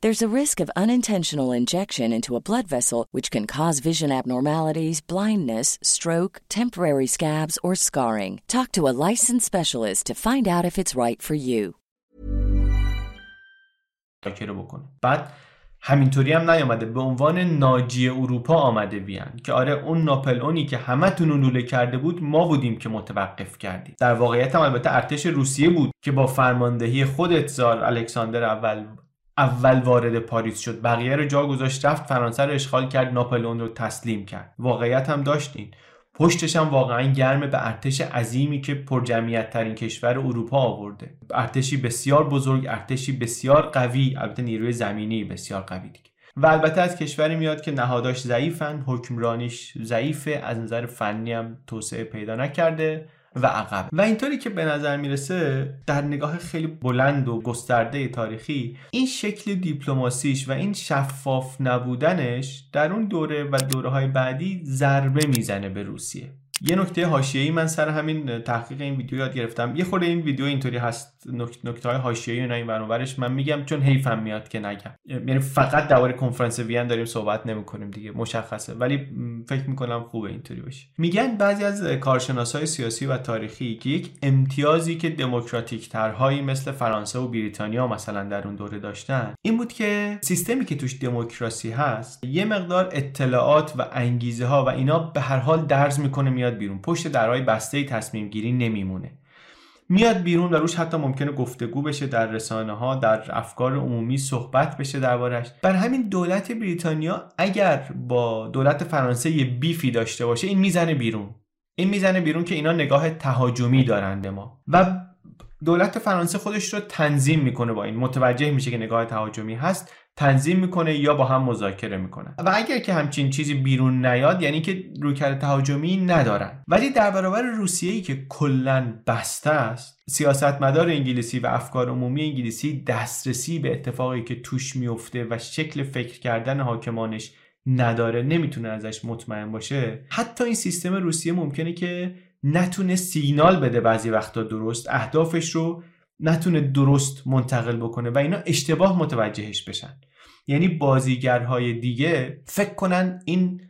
There's a risk of unintentional injection into a blood vessel, which can cause vision abnormalities, blindness, stroke, temporary scabs, or scarring. Talk to a licensed specialist to find out if it's right for you. بکنه بعد همینطوری هم نیامده به عنوان ناجی اروپا آمده بیان که آره اون ناپلئونی که همتون لوله کرده بود ما بودیم که متوقف کردیم در واقعیت هم البته ارتش روسیه بود که با فرماندهی خودت زار الکساندر اول اول وارد پاریس شد. بقیه رو جا گذاشت رفت فرانسه رو اشغال کرد ناپلئون رو تسلیم کرد. واقعیت هم داشتین. پشتش هم واقعا گرمه به ارتش عظیمی که پرجمعیت ترین کشور اروپا آورده. ارتشی بسیار بزرگ ارتشی بسیار قوی البته نیروی زمینی بسیار قوی دیگه. و البته از کشوری میاد که نهاداش ضعیفن حکمرانیش ضعیفه از نظر فنی هم توسعه پیدا نکرده. و عقب. و اینطوری که به نظر می‌رسه در نگاه خیلی بلند و گسترده تاریخی این شکل دیپلماسیش و این شفاف نبودنش در اون دوره و دوره های بعدی ضربه می‌زنه به روسیه. یه نکته حاشیه‌ای من سر همین تحقیق این ویدیو یاد گرفتم. یه خورده این ویدیو اینطوری هست نکته های حاشیه‌ای و این برابرش من میگم چون حیفم میاد که نگم. یعنی فقط درباره کنفرانس وین داریم صحبت نمی‌کنیم دیگه مشخصه. ولی فکر می‌کنم خوبه اینطوری باشه. میگن بعضی از کارشناسای سیاسی و تاریخی که یک امتیازی که دموکراتیک ترهایی مثل فرانسه و بریتانیا مثلا در اون دوره داشتن این بود که سیستمی که توش دموکراسی هست یه مقدار اطلاعات و انگیزه ها و اینا به هر حال درز می‌کنه بیرون. پشت درهای بسته تصمیم گیری نمیمونه. میاد بیرون و روش حتی ممکنه گفتگو بشه در رسانه ها در افکار عمومی صحبت بشه دربارش بر همین دولت بریتانیا اگر با دولت فرانسه یه بیفی داشته باشه این می‌زنه بیرون. این می‌زنه بیرون که اینا نگاه تهاجمی دارن به ما. و دولت فرانسه خودش رو تنظیم می‌کنه با این. متوجه میشه که نگاه تهاجمی هست. تنظیم می‌کنه یا با هم مذاکره می‌کنن. و اگر که همچین چیزی بیرون نیاد یعنی که رویکرد تهاجمی ندارن. ولی در برابر روسیه ای که کلا بسته است سیاستمدار انگلیسی و افکار عمومی انگلیسی دسترسی به اتفاقی که توش میفته و شکل فکر کردن حاکمانش نداره نمی‌تونه ازش مطمئن باشه. حتی این سیستم روسیه ممکنه که نتونه سیگنال بده بعضی وقتا درست اهدافش رو نتونه درست منتقل بکنه و اینا اشتباه متوجهش بشن. یعنی بازیگرهای دیگه فکر کنن این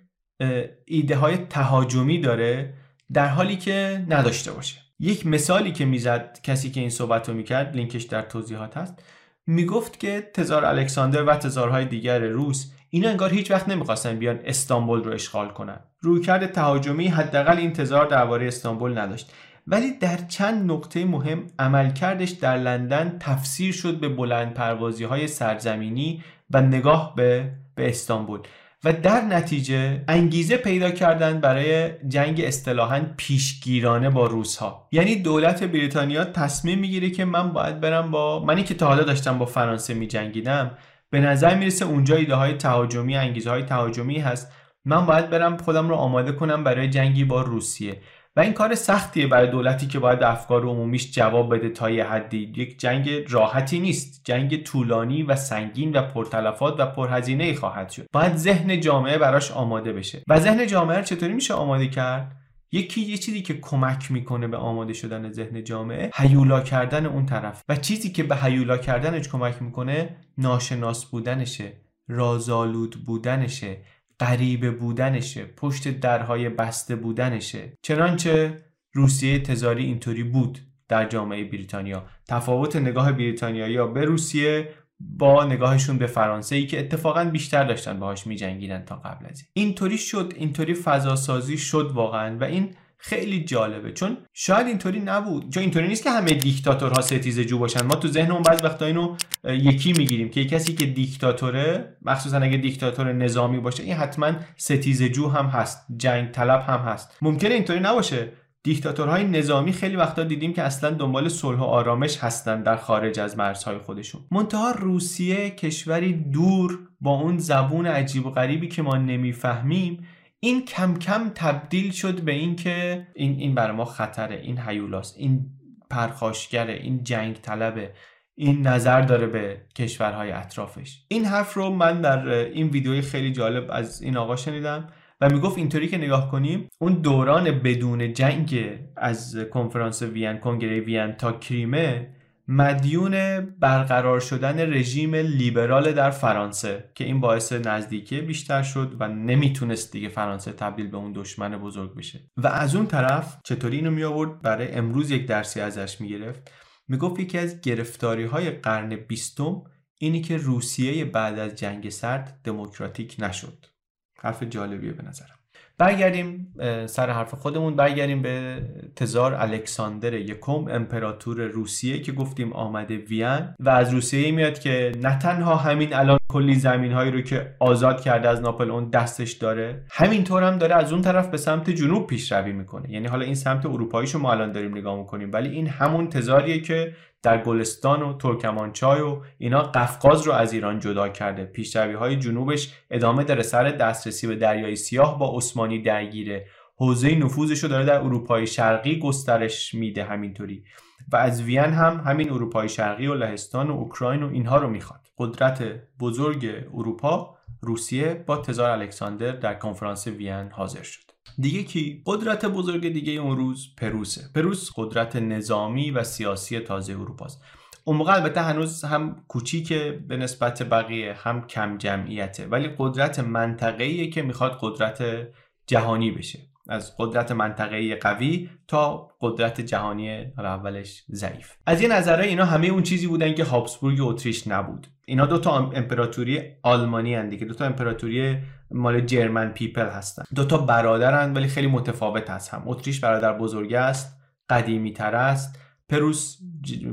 ایده های تهاجمی داره در حالی که نداشته باشه. یک مثالی که می‌زد کسی که این صحبت رو می‌کرد لینکش در توضیحات هست می‌گفت که تزار الکساندر و تزارهای دیگر روس اینا انگار هیچ وقت نمی‌خواستن بیان استانبول رو اشغال کنن. رویکرد تهاجمی حداقل این تزار درباره استانبول نداشت. ولی در چند نقطه مهم عملکردش در لندن تفسیر شد به بلند پروازی های سرزمینی و نگاه به, به استانبول. و در نتیجه انگیزه پیدا کردن برای جنگ اصطلاحا پیشگیرانه با روس ها یعنی دولت بریتانیا تصمیم می‌گیره که من باید برم با منی که تا حالا داشتم با فرانسه می جنگیدم به نظر می‌رسه اونجا ایده های تهاجمی انگیزه های تهاجمی هست. من باید برم خودم رو آماده کنم برای جنگی با روسیه. و این کار سختیه برای دولتی که باید افکار عمومیش جواب بده تا یه حدی. یک جنگ راحتی نیست. جنگ طولانی و سنگین و پرتلفات و پرهزینه خواهد شد. باید ذهن جامعه براش آماده بشه. و ذهن جامعه چطوری میشه آماده کرد؟ یکی یه چیزی که کمک می‌کنه به آماده شدن ذهن جامعه هیولا کردن اون طرف. و چیزی که به هیولا کردنش کمک می‌کنه ناشناس بودنشه رازآلود بودنشه. غریبه بودنشه پشت درهای بسته بودنشه. چنانچه روسیه تزاری اینطوری بود در جامعه بریتانیا. تفاوت نگاه بریتانیایی به روسیه با نگاهشون به فرانسه ای که اتفاقا بیشتر داشتن باهاش میجنگیدن تا قبل از این. اینطوری شد اینطوری فضا سازی شد واقعا و این خیلی جالبه. چون شاید اینطوری نبود. چون اینطوری نیست که همه دیکتاتورها ستیزه جو باشن. ما تو ذهنمون بعض وقتا اینو یکی می‌گیریم که کسی که دیکتاتوره مخصوصا اگه دیکتاتور نظامی باشه این حتما ستیزه جو هم هست. جنگ طلب هم هست. ممکنه اینطوری نباشه. دیکتاتورهای نظامی خیلی وقتا دیدیم که اصلا دنبال صلح و آرامش هستن در خارج از مرزهای خودشون. منتها روسیه کشوری دور با اون زبون عجیب و غریبی که ما نمی‌فهمیم این کم کم تبدیل شد به این که این این برای ما خطره این هیولاست این پرخاشگره این جنگ طلبه این نظر داره به کشورهای اطرافش. این حرف رو من در این ویدیوی خیلی جالب از این آقا شنیدم و می‌گفت اینطوری که نگاه کنیم اون دوران بدون جنگ از کنفرانس وین کنگره وین تا کریمه مدیون برقرار شدن رژیم لیبرال در فرانسه که این باعث نزدیکی بیشتر شد و نمی‌تونست دیگه فرانسه تبدیل به اون دشمن بزرگ بشه. و از اون طرف چطوری اینو می آورد برای امروز یک درسی ازش می‌گرفت. می‌گفت یکی از گرفتاری های قرن بیستم اینی که روسیه بعد از جنگ سرد دموکراتیک نشد. حرف جالبیه به نظرم. برگردیم سر حرف خودمون برگردیم به تزار الکساندر یکم امپراتور روسیه که گفتیم آمده وین. و از روسیه میاد که نه تنها همین الان کلی زمین هایی رو که آزاد کرده از ناپل اون دستش داره همینطور هم داره از اون طرف به سمت جنوب پیشروی می‌کنه. یعنی حالا این سمت اروپاییشو ما الان داریم نگاه می‌کنیم ولی این همون تزاریه که در گلستان و ترکمانچای و اینا قفقاز رو از ایران جدا کرده. پیشروی های جنوبش ادامه داره سر دسترسی به دریای سیاه با عثمانی درگیره. حوزه نفوذش رو داره در اروپای شرقی گسترش میده همینطوری. و از وین هم همین اروپای شرقی و لهستان و اوکراین و اینها رو می‌خواد. قدرت بزرگ اروپا روسیه با تزار الکساندر در کنفرانس وین حاضر شد. دیگه کی؟ قدرت بزرگ دیگه اون روز پروسه. پروس قدرت نظامی و سیاسی تازه اروپاست. اون موقع البته هنوز هم کوچیکه به نسبت بقیه هم کم جمعیته. ولی قدرت منطقه‌ایه که می‌خواد قدرت جهانی بشه. از قدرت منطقه‌ای قوی تا قدرت جهانی اولش ضعیف. از یه نظره اینا همه اون چیزی بودن که هابسبورگ اتریش نبود. اینا دو تا امپراتوری آلمانی هستند دیگه. دو تا امپراتوری مال جرمن پیپل هستن. دو تا برادرن ولی خیلی متفاوت هست. هم اتریش برادر بزرگ است قدیمی تر است. پروس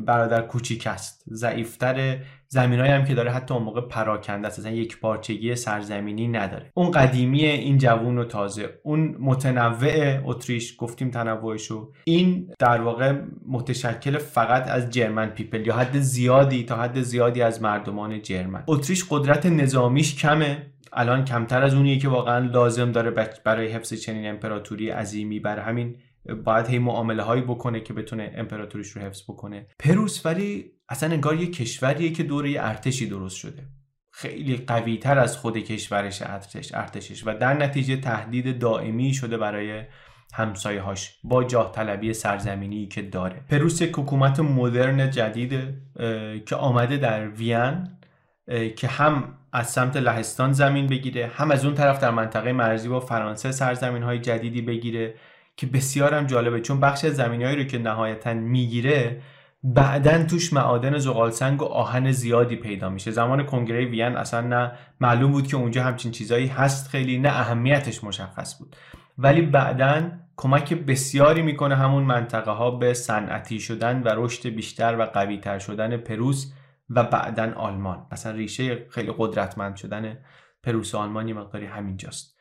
برادر کوچیک است. ضعیفتر. زمینایی هم که داره حتی اون موقع پراکنده است. یک پارچگی سرزمینی نداره. اون قدیمی این جوون و تازه. اون متنوع اتریش گفتیم تنوعشو. این در واقع متشکل فقط از German people یا حد زیادی تا حد زیادی از مردمان German. اتریش قدرت نظامیش کمه. الان کمتر از اونیه که واقعا لازم داره برای حفظ چنین امپراتوری عظیمی بر همین باید هی معامله هایی بکنه که بتونه امپراتوریش رو حفظ بکنه. پروس ولی اصلا انگار یه کشوریه که دوره ارتشی درست شده. خیلی قوی تر از خود کشورش ارتش ارتشش و در نتیجه تهدید دائمی شده برای همسایه هاش با جاه طلبی سرزمینی که داره. پروس یک حکومت مدرن جدید که آمده در وین که هم از سمت لهستان زمین بگیره هم از اون طرف در منطقه مرزی با فرانسه سرزمین های جدیدی بگیره که بسیارم جالبه. چون بخش زمینهایی رو که نهایتا می‌گیره بعدا توش معادن زغال سنگ و آهن زیادی پیدا میشه. زمان کنگره وین اصلا نه معلوم بود که اونجا همچین چیزایی هست خیلی نه اهمیتش مشخص بود. ولی بعدا کمک بسیاری می‌کنه همون منطقه ها به صنعتی شدن و رشد بیشتر و قویتر شدن پروس و بعدا آلمان. مثلا ریشه خیلی قدرتمند شدن پروس و آلمان یه مقداری همینجاست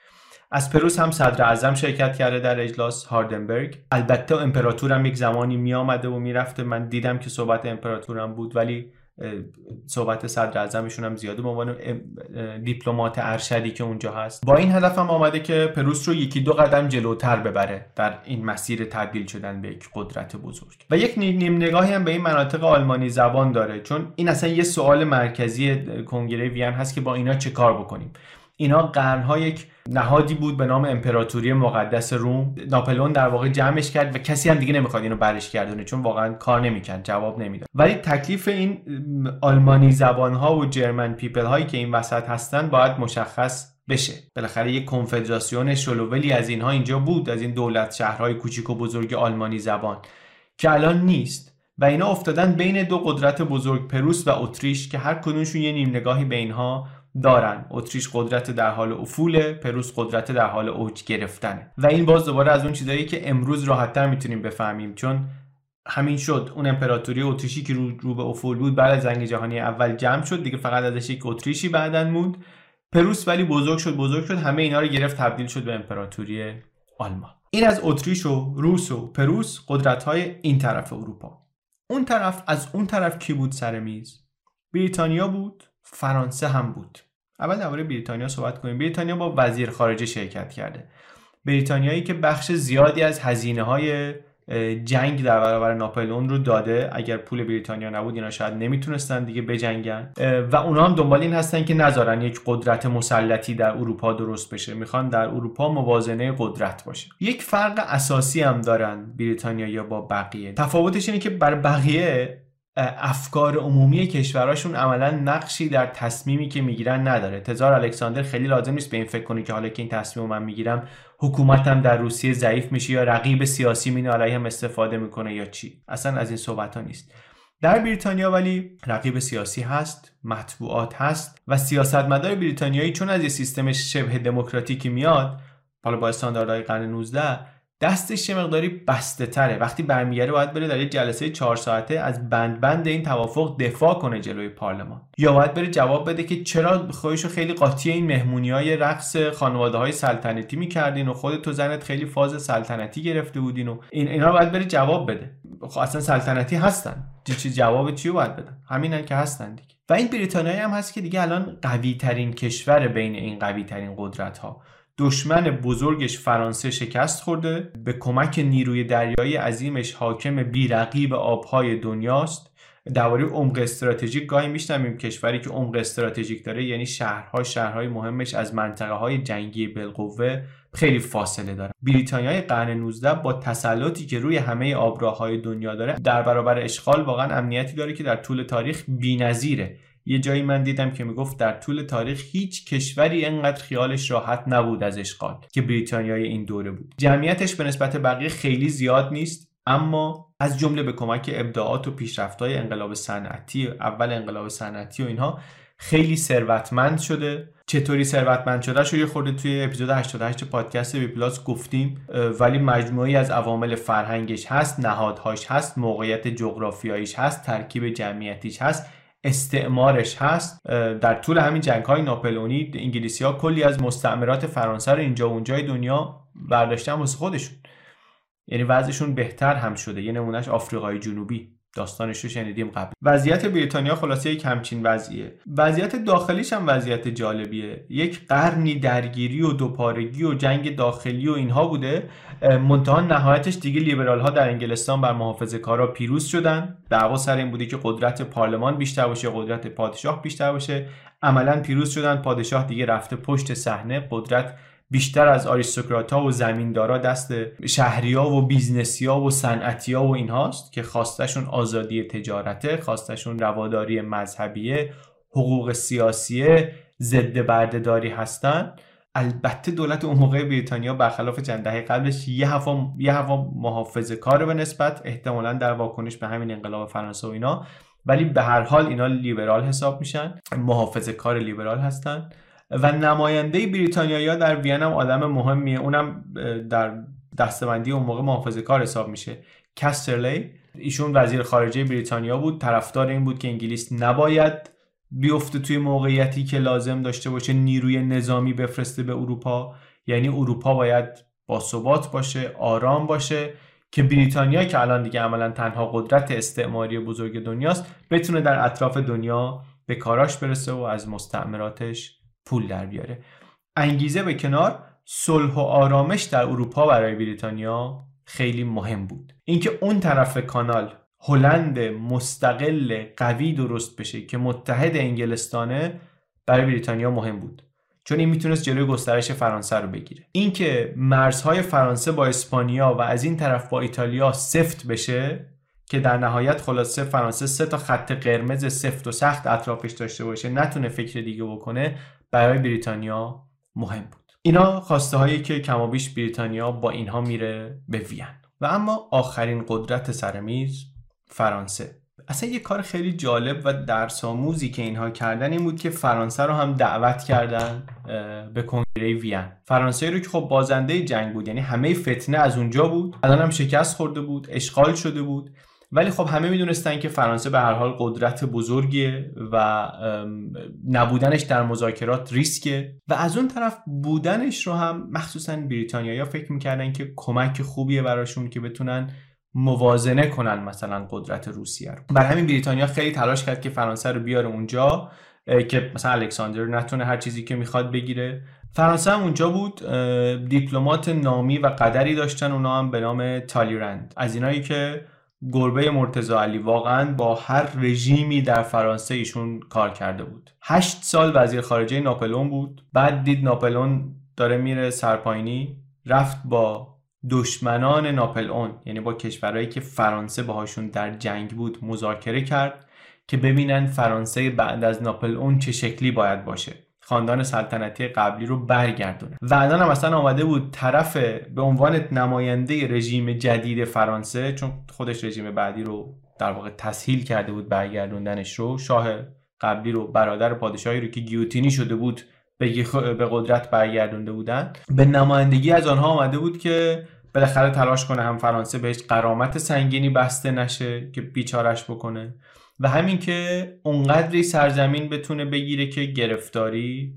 از پروس هم صدر اعظم شرکت کرده در اجلاس هاردنبرگ. البته امپراتورم یک زمانی می آمده و می‌رفته من دیدم که صحبت امپراتورم بود ولی صحبت صدر اعظمشون هم زیاده. به عنوان دیپلمات ارشدی که اونجا هست. با این هدف هم آمده که پروس رو یکی دو قدم جلوتر ببره در این مسیر تبدیل شدن به یک قدرت بزرگ. و یک نیم نگاهی هم به این مناطق آلمانی زبان داره. چون این اصلا یه سوال مرکزی کنگره وین هست که با اینا چه کار بکنیم؟ اینا قرنها یک نهادی بود به نام امپراتوری مقدس روم. ناپلئون در واقع جمعش کرد و کسی هم دیگه نمی‌خواد اینو برش گردونه چون واقعا کار نمی‌کرد جواب نمی‌داد. ولی تکلیف این آلمانی زبان ها و German people هایی که این وسط هستن باید مشخص بشه. بالاخره یک کنفدراسیون شلوولی از اینها اینجا بود از این دولت شهرهای کوچیک و بزرگ آلمانی زبان که الان نیست. و اینا افتادن بین دو قدرت بزرگ پروس و اتریش که هر کدومشون یه نیم نگاهی به اینها دارن. اتریش قدرت در حال افول پروس قدرت در حال اوج گرفتنه. و این باز دوباره از اون چیزایی که امروز راحتتر می‌تونیم بفهمیم چون همین شد. اون امپراتوری اتریشی که رو, رو به افول بود بعد از جنگ جهانی اول جمع شد. دیگه فقط ازش یک اتریشی بعدن موند. پروس ولی بزرگ شد بزرگ شد. همه اینا رو گرفت تبدیل شد به امپراتوری آلمان. این از اتریش و روس و پروس قدرت های این طرف اروپا. اون طرف از اون طرف کی بود سر میز؟ بریتانیا بود. فرانسه هم بود. اول درباره بریتانیا صحبت کنیم. بریتانیا با وزیر خارجه شرکت کرده. بریتانیایی که بخش زیادی از هزینه های جنگ در برابر ناپلئون رو داده. اگر پول بریتانیا نبود اینا شاید نمی‌تونستن دیگه بجنگن. و اونا هم دنبال این هستن که نذارن یک قدرت مسلطی در اروپا درست بشه. می‌خوان در اروپا موازنه قدرت باشه. یک فرق اساسی هم دارن بریتانیا یا با بقیه. تفاوتش اینه که بر بقیه افکار عمومی کشورهاشون عملا نقشی در تصمیمی که می‌گیرن نداره. تزار الکساندر خیلی لازم نیست به این فکر کنی که حالا که این تصمیم من می‌گیرم حکومتم در روسیه ضعیف میشه یا رقیب سیاسی مینو علیه هم استفاده می‌کنه یا چی؟ اصلا از این صحبت ها نیست. در بریتانیا ولی رقیب سیاسی هست مطبوعات هست و سیاستمدار بریتانیایی چون از یه سیستم شبه دموکراتیکی میاد حالا با استانداردهای قرن 19 دستش یه مقداری بسته تره وقتی برمیگره باید بره در یه جلسه چهار ساعته از بند بند این توافق دفاع کنه جلوی پارلمان. یا باید بره جواب بده که چرا خودشو خیلی قاطی این مهمونی های رقص خانواده های سلطنتی می‌کردین و خودت تو زنت خیلی فاز سلطنتی گرفته بودین و این اینا باید بره جواب بده. خب اصلا سلطنتی هستن. چی جواب چی باید بدن؟ همینن که هستن دیگه. و این بریتانیا هم هست که دیگه الان قوی ترین کشور بین این قوی ترین قدرت ها دشمن بزرگش فرانسه شکست خورده. به کمک نیروی دریایی عظیمش حاکم بیرقیب آبهای دنیاست. درباره عمق استراتژیک گاهی میشنویم کشوری که عمق استراتژیک داره یعنی شهرها شهرهای مهمش از منطقه های جنگی بالقوه خیلی فاصله داره بریتانیای قرن 19 با تسلطی که روی همه آبراههای دنیا داره در برابر اشغال واقعا امنیتی داره که در طول تاریخ بی‌نظیره. یه جایی من دیدم که می‌گفت در طول تاریخ هیچ کشوری انقدر خیالش راحت نبود از اشغال که بریتانیای این دوره بود. جمعیتش به نسبت بقیه خیلی زیاد نیست اما از جمله به کمک ابداعات و پیشرفت‌های انقلاب صنعتی اول انقلاب صنعتی و اینها خیلی ثروتمند شده. چطوری ثروتمند شده شو یه خورده توی اپیزود 88 پادکست بی پلاس گفتیم ولی مجموعی از عوامل فرهنگش هست نهادهاش هست موقعیت جغرافیاییش هست ترکیب جمعیتیش هست. استعمارش هست در طول همین جنگ های ناپلونی انگلیسی ها کلی از مستعمرات فرانسه رو اینجا و اونجای دنیا برداشتن واسه خودشون. یعنی وضعشون بهتر هم شده یه نمونهش آفریقای جنوبی. داستانش رو شنیدیم قبل. وضعیت بریتانیا خلاصه یک همچین وضعیه. وضعیت داخلیش هم وضعیت جالبیه. یک قرنی درگیری و دوپارگی و جنگ داخلی و اینها بوده. منتها نهایتش دیگه لیبرال ها در انگلستان بر محافظه کارا پیروز شدن. دعوا سر این بوده که قدرت پارلمان بیشتر باشه قدرت پادشاه بیشتر باشه. عملا پیروز شدن پادشاه دیگه رفته پشت صحنه قدرت بیشتر از آریستوکرات ها و زمیندارا دست شهریا و بیزنسیا و صنعتیا و اینهاست که خواستشون آزادی تجارته خواستشون رواداری مذهبیه حقوق سیاسیه ضد بردهداری هستن. البته دولت اون موقع بریتانیا برخلاف چند دهه قبلش یه هوا یه هوا کار به نسبت احتمالا در واکنش به همین انقلاب فرانسه و اینا. ولی به هر حال اینا لیبرال حساب میشن محافظه کار لیبرال هستن. و نماینده بریتانیایی در وین هم آدم مهمیه. اونم در دستبندی اون موقع محافظه کار حساب میشه. کسترلی ایشون وزیر خارجه بریتانیا بود. طرفدار این بود که انگلیس نباید بیفته توی موقعیتی که لازم داشته باشه نیروی نظامی بفرسته به اروپا. یعنی اروپا باید با ثبات باشه آرام باشه که بریتانیا که الان دیگه عملا تنها قدرت استعماری بزرگ دنیاست بتونه در اطراف دنیا به کاراش برسه و از مستعمراتش پول در بیاره. انگیزه به کنار صلح و آرامش در اروپا برای بریتانیا خیلی مهم بود. اینکه اون طرف کانال هلند مستقل قوی درست بشه که متحد انگلستانه برای بریتانیا مهم بود. چون این می‌تونست جلوی گسترش فرانسه رو بگیره. اینکه مرزهای فرانسه با اسپانیا و از این طرف با ایتالیا سفت بشه که در نهایت خلاصه فرانسه سه تا خط قرمز سفت و سخت اطرافش داشته باشه نتونه فکر دیگه بکنه برای بریتانیا مهم بود. اینا خواسته هایی که کمابیش بریتانیا با اینها میره به وین. و اما آخرین قدرت سرمیز فرانسه. اصلا یه کار خیلی جالب و درس آموزی که اینها کردن این بود که فرانسه رو هم دعوت کردن به کنگره وین. فرانسه رو که خب بازنده جنگ بود یعنی همه فتنه از اونجا بود. الان هم شکست خورده بود اشغال شده بود. ولی خب همه می‌دونستن که فرانسه به هر حال قدرت بزرگیه و نبودنش در مذاکرات ریسکه. و از اون طرف بودنش رو هم مخصوصا بریتانیایی فکر می‌کردن که کمک خوبیه براشون که بتونن موازنه کنن مثلا قدرت روسیه رو. بر همین بریتانیا خیلی تلاش کرد که فرانسه رو بیاره اونجا که مثلا الکساندر نتونه هر چیزی که می‌خواد بگیره. فرانسه هم اونجا بود دیپلمات نامی و قدری داشتن اونا هم به نام تالیرند. از اینایی که گربه مرتزا علی واقعا با هر رژیمی در فرانسه ایشون کار کرده بود. هشت سال وزیر خارجه ناپلون بود. بعد دید ناپلون داره میره سرپاینی رفت با دشمنان ناپلئون یعنی با کشورهایی که فرانسه باهاشون در جنگ بود مذاکره کرد که ببینن فرانسه بعد از ناپلئون چه شکلی باید باشه. خاندان سلطنتی قبلی رو برگردونه. و الان هم اصلا آمده بود طرف به عنوان نماینده رژیم جدید فرانسه چون خودش رژیم بعدی رو در واقع تسهیل کرده بود برگردوندنش رو شاه قبلی رو برادر پادشاهی رو که گیوتینی شده بود به قدرت برگردونده بودن. به نمایندگی از آنها آمده بود که بالاخره تلاش کنه هم فرانسه بهش قرامت سنگینی بسته نشه که بیچارش بکنه. و همین که اونقدری سرزمین بتونه بگیره که گرفتاری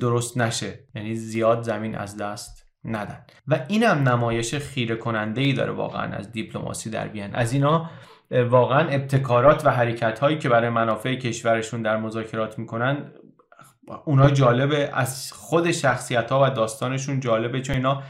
درست نشه. یعنی زیاد زمین از دست ندن. و اینم نمایش خیره کننده ای داره واقعا از دیپلماسی در بیان. از اینا واقعا ابتکارات و حرکت هایی که برای منافع کشورشون در مذاکرات می‌کنن اونا جالبه. از خود شخصیت ها و داستانشون جالبه چون اینا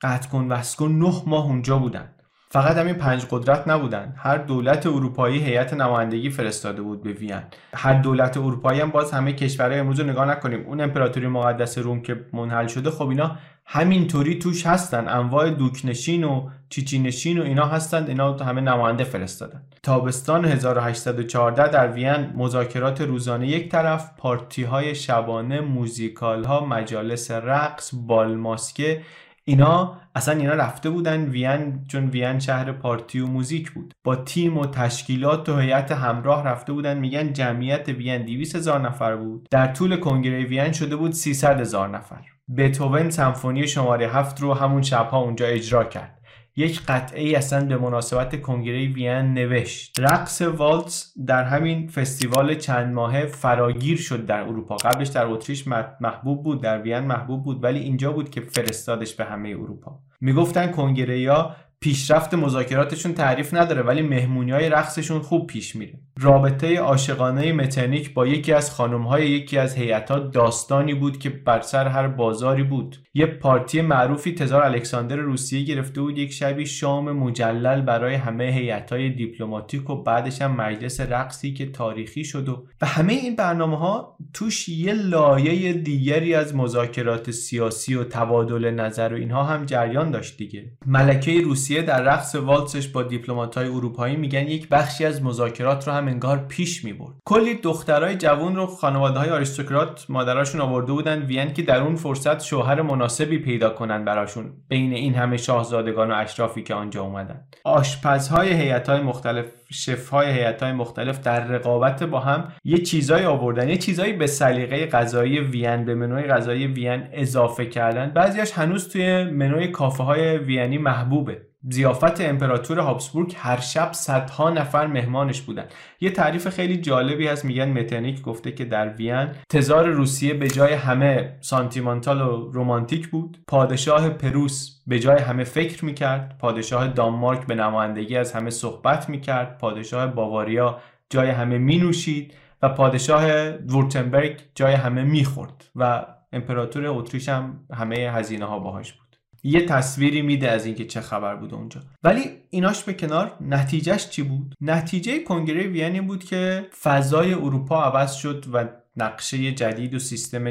قطع کن وسکن نه ماه اونجا بودن. فقط همین پنج قدرت نبودن. هر دولت اروپایی هیئت نمایندگی فرستاده بود به وین. هر دولت اروپایی هم باز همه کشورهای امروز رو نگاه نکنیم. اون امپراتوری مقدس روم که منحل شده خب اینا همینطوری توش هستن. انواع دوکنشین و چیچینشین و اینا هستند اینا همه نماینده فرستادن. تابستان 1814 در وین مذاکرات روزانه یک طرف پارتی های شبانه موزیکال ها مجالس رقص بالماسکه اینا اصلا اینا رفته بودن وین چون وین شهر پارتی و موزیک بود. با تیم و تشکیلات و هیئت همراه رفته بودن میگن جمعیت وین 200 هزار نفر بود. در طول کنگره وین شده بود 300 هزار نفر. بتوون سمفونی شماره هفت رو همون شبها اونجا اجرا کرد. یک قطعه ای اصلا به مناسبت کنگره وین نوشت. رقص والتز در همین فستیوال چند ماهه فراگیر شد در اروپا. قبلش در اتریش محبوب بود در وین محبوب بود ولی اینجا بود که فرستادش به همه اروپا. می‌گفتن کنگره یا پیشرفت مذاکراتشون تعریف نداره ولی مهمونی های رقصشون خوب پیش میره. رابطه عاشقانه مترنیک با یکی از خانم های یکی از هیئت‌ها داستانی بود که بر سر هر بازاری بود. یه پارتی معروفی تزار الکساندر روسیه گرفته بود یک شبی شام مجلل برای همه هیئت‌های دیپلماتیک و بعدش هم مجلس رقصی که تاریخی شد و و همه این برنامه ها توش یه لایه دیگری از مذاکرات سیاسی و تبادل نظر و اینها هم جریان داشت دیگه. ملکه روسیه در رقص والتسش با دیپلمات‌های اروپایی میگن یک بخشی از مذاکرات رو هم انگار پیش می‌برد کلی دخترای جوون رو خانواده های آریستوکرات مادراشون آورده بودن وین که در اون فرصت شوهر مناسبی پیدا کنن براشون بین این همه شاهزادگان و اشرافی که آنجا اومدن. آشپزهای هیئت‌های مختلف شفهای هیئت‌های مختلف در رقابت با هم یه چیزایی آوردن یه چیزایی به سلیقه غذایی وین به منوی غذایی وین اضافه کردن. بعضیاش هنوز توی منوی کافه های وینی محبوبه. زیافت امپراتور هابسبورگ هر شب صدها نفر مهمانش بودن. یه تعریف خیلی جالبی هست میگن متنیک گفته که در وین تزار روسیه به جای همه سانتیمانتال و رومانتیک بود. پادشاه پروس به جای همه فکر می‌کرد. پادشاه دانمارک به نمایندگی از همه صحبت می‌کرد. پادشاه باواریا جای همه مینوشید و پادشاه وورتنبرگ جای همه می‌خورد و امپراتور اتریش هم همه هزینه ها باهاش بود. یه تصویری میده از اینکه چه خبر بود اونجا. ولی ایناش به کنار نتیجهش چی بود؟ نتیجه کنگره وین بود که فضای اروپا عوض شد و نقشه جدید و سیستم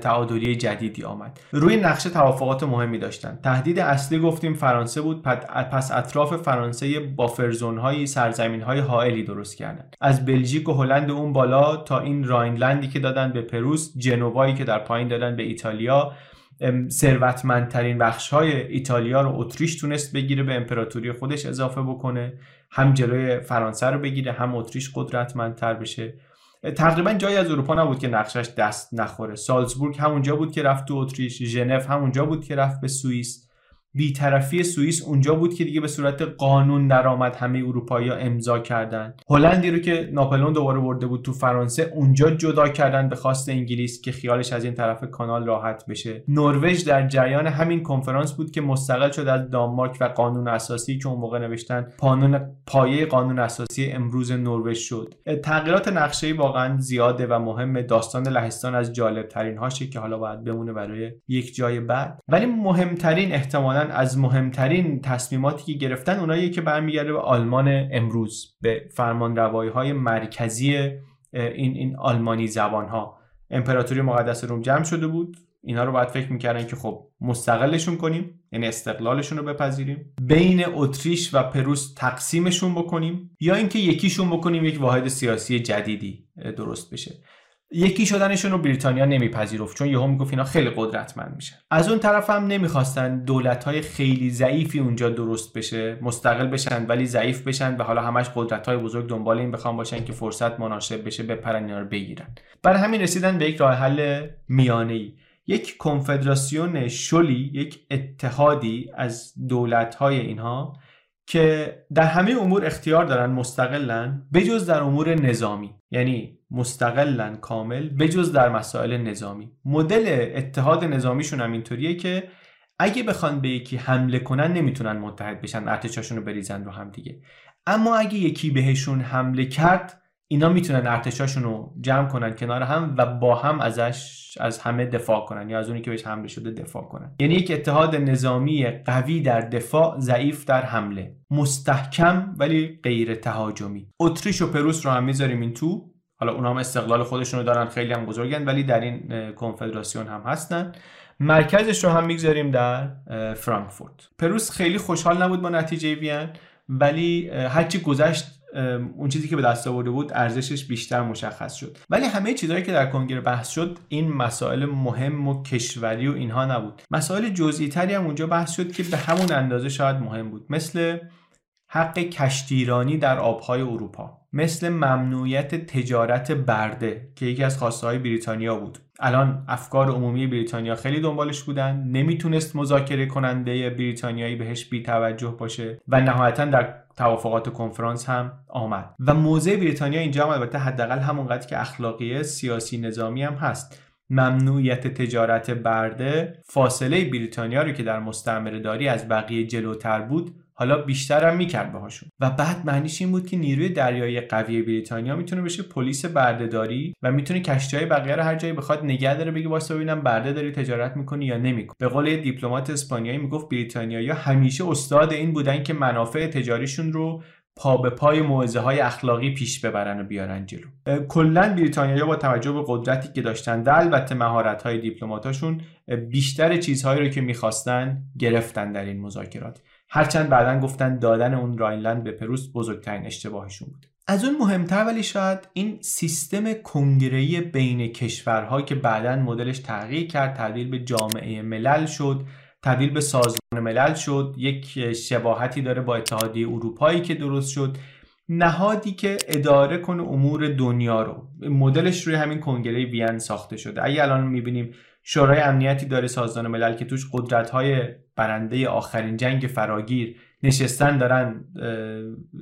تعادلی جدیدی آمد. روی نقشه توافقات مهمی داشتن. تهدید اصلی گفتیم فرانسه بود پس اطراف فرانسه بافرزون های سرزمین های حائلی درست کردن. از بلژیک و هلند اون بالا تا این راینلندی که دادن به پروس جنوایی که در پایین دادن به ایتالیا ثروتمندترین بخش های ایتالیا رو اتریش تونست بگیره به امپراتوری خودش اضافه بکنه. هم جلوی فرانسه رو بگیره هم اتریش قدرتمندتر بشه. تقریبا جایی از اروپا نبود که نقشش دست نخوره. سالزبورگ همونجا بود که رفت تو اتریش ژنو همونجا بود که رفت به سوئیس. بیطرفی سوئیس اونجا بود که دیگه به صورت قانون درآمد همه اروپایی امضا کردن. هلندی رو که ناپلون دوباره برده بود تو فرانسه اونجا جدا کردن به خواست انگلیس که خیالش از این طرف کانال راحت بشه. نروژ در جریان همین کنفرانس بود که مستقل شد از دانمارک و قانون اساسی که اون موقع نوشتن قانون پایه قانون اساسی امروز نروژ شد. تغییرات نقشه واقعا زیاده و مهم. داستان لهستان از جالب ترین هاشه که حالا باید بمونه برای یک جای بعد. ولی مهمترین احتمالا از مهمترین تصمیماتی که گرفتن اونایی که برمیگرده به آلمان امروز به فرمان روایی های مرکزی این این آلمانی زبان ها امپراتوری مقدس روم جمع شده بود. اینا رو باید فکر می‌کردن که خب مستقلشون کنیم یعنی استقلالشون رو بپذیریم. بین اتریش و پروس تقسیمشون بکنیم یا اینکه یکیشون بکنیم یک واحد سیاسی جدیدی درست بشه. یکی شدنشون رو بریتانیا نمیپذیرفت چون یهو می‌گفت اینا خیلی قدرتمند میشن. از اون طرف هم نمی‌خواستن دولت های خیلی ضعیفی اونجا درست بشه مستقل بشن ولی ضعیف بشن و حالا همش قدرت های بزرگ دنبال این بخوام باشن که فرصت مناسب بشه بپرن اینا رو بگیرن. برای همین رسیدن به یک راه حل میانه ای یک کنفدراسیون شلی یک اتحادی از دولت های اینها که در همه امور اختیار دارن مستقلن بجز در امور نظامی. یعنی مستقلن کامل بجز در مسائل نظامی. مدل اتحاد نظامیشون هم اینطوریه که اگه بخوان به یکی حمله کنن نمی‌تونن متحد بشن ارتشاشون رو بریزن رو هم دیگه. اما اگه یکی بهشون حمله کرد اینا می‌تونن ارتشاشون رو جمع کنن کنار هم و با هم ازش از همه دفاع کنن یا از اونی که بهش حمله شده دفاع کنن. یعنی یک اتحاد نظامی قوی در دفاع ضعیف در حمله. مستحکم ولی غیر تهاجمی. اتریش و پروس رو هم می‌ذاریم این تو. حالا اونها هم استقلال خودشون رو دارن خیلی هم بزرگن ولی در این کنفدراسیون هم هستن. مرکزش رو هم می‌گذاریم در فرانکفورت. پروس خیلی خوشحال نبود با نتیجه وین ولی هرچی گذشت اون چیزی که به دست آورده بود ارزشش بیشتر مشخص شد. ولی همه چیزهایی که در کنگره بحث شد این مسائل مهم و کشوری و اینها نبود. مسائل جزئی تری هم اونجا بحث شد که به همون اندازه شاید مهم بود. مثل حق کشتیرانی در آبهای اروپا. مثل ممنوعیت تجارت برده که یکی از خواسته های بریتانیا بود. الان افکار عمومی بریتانیا خیلی دنبالش بودن. نمی‌تونست مذاکره کننده بریتانیایی بهش بی توجه باشه و نهایتا در توافقات کنفرانس هم آمد. و موضع بریتانیا اینجا هم البته حداقل همونقدر که اخلاقی سیاسی نظامی هم هست. ممنوعیت تجارت برده فاصله بریتانیا رو که در مستعمره داری از بقیه جلوتر بود حالا بیشتر هم می‌کرد باهاشون. و بعد معنیش این بود که نیروی دریایی قوی بریتانیا می‌تونه بشه پلیس بردهداری و می‌تونه کشتی های بقیه رو هر جایی بخواد نگه داره بگه واسه ببینم برده داری تجارت می‌کنی یا نمی‌کنی. به قول دیپلمات اسپانیایی می‌گفت بریتانیایی همیشه استاد این بودن که منافع تجاریشون رو پا به پای موعظه های اخلاقی پیش ببرن و بیارن جلو. کلا بریتانیا با توجه به قدرتی که داشتن و البته مهارت های دیپلماتاشون بیشتر چیزهایی رو که می‌خواستن گرفتن در این مذاکرات. هرچند بعدا گفتن دادن اون راینلند به پروس بزرگترین اشتباهشون بود. از اون مهمتر ولی شاید این سیستم کنگرهی بین کشورها که بعدا مدلش تغییر کرد تبدیل به جامعه ملل شد تبدیل به سازمان ملل شد یک شباهتی داره با اتحادیه اروپایی که درست شد. نهادی که اداره کنه امور دنیا رو. مدلش روی همین کنگره وین ساخته شده. اگه الان می‌بینیم شورای امنیتی داره سازمان ملل که توش قدرت های برنده آخرین جنگ فراگیر نشستن دارن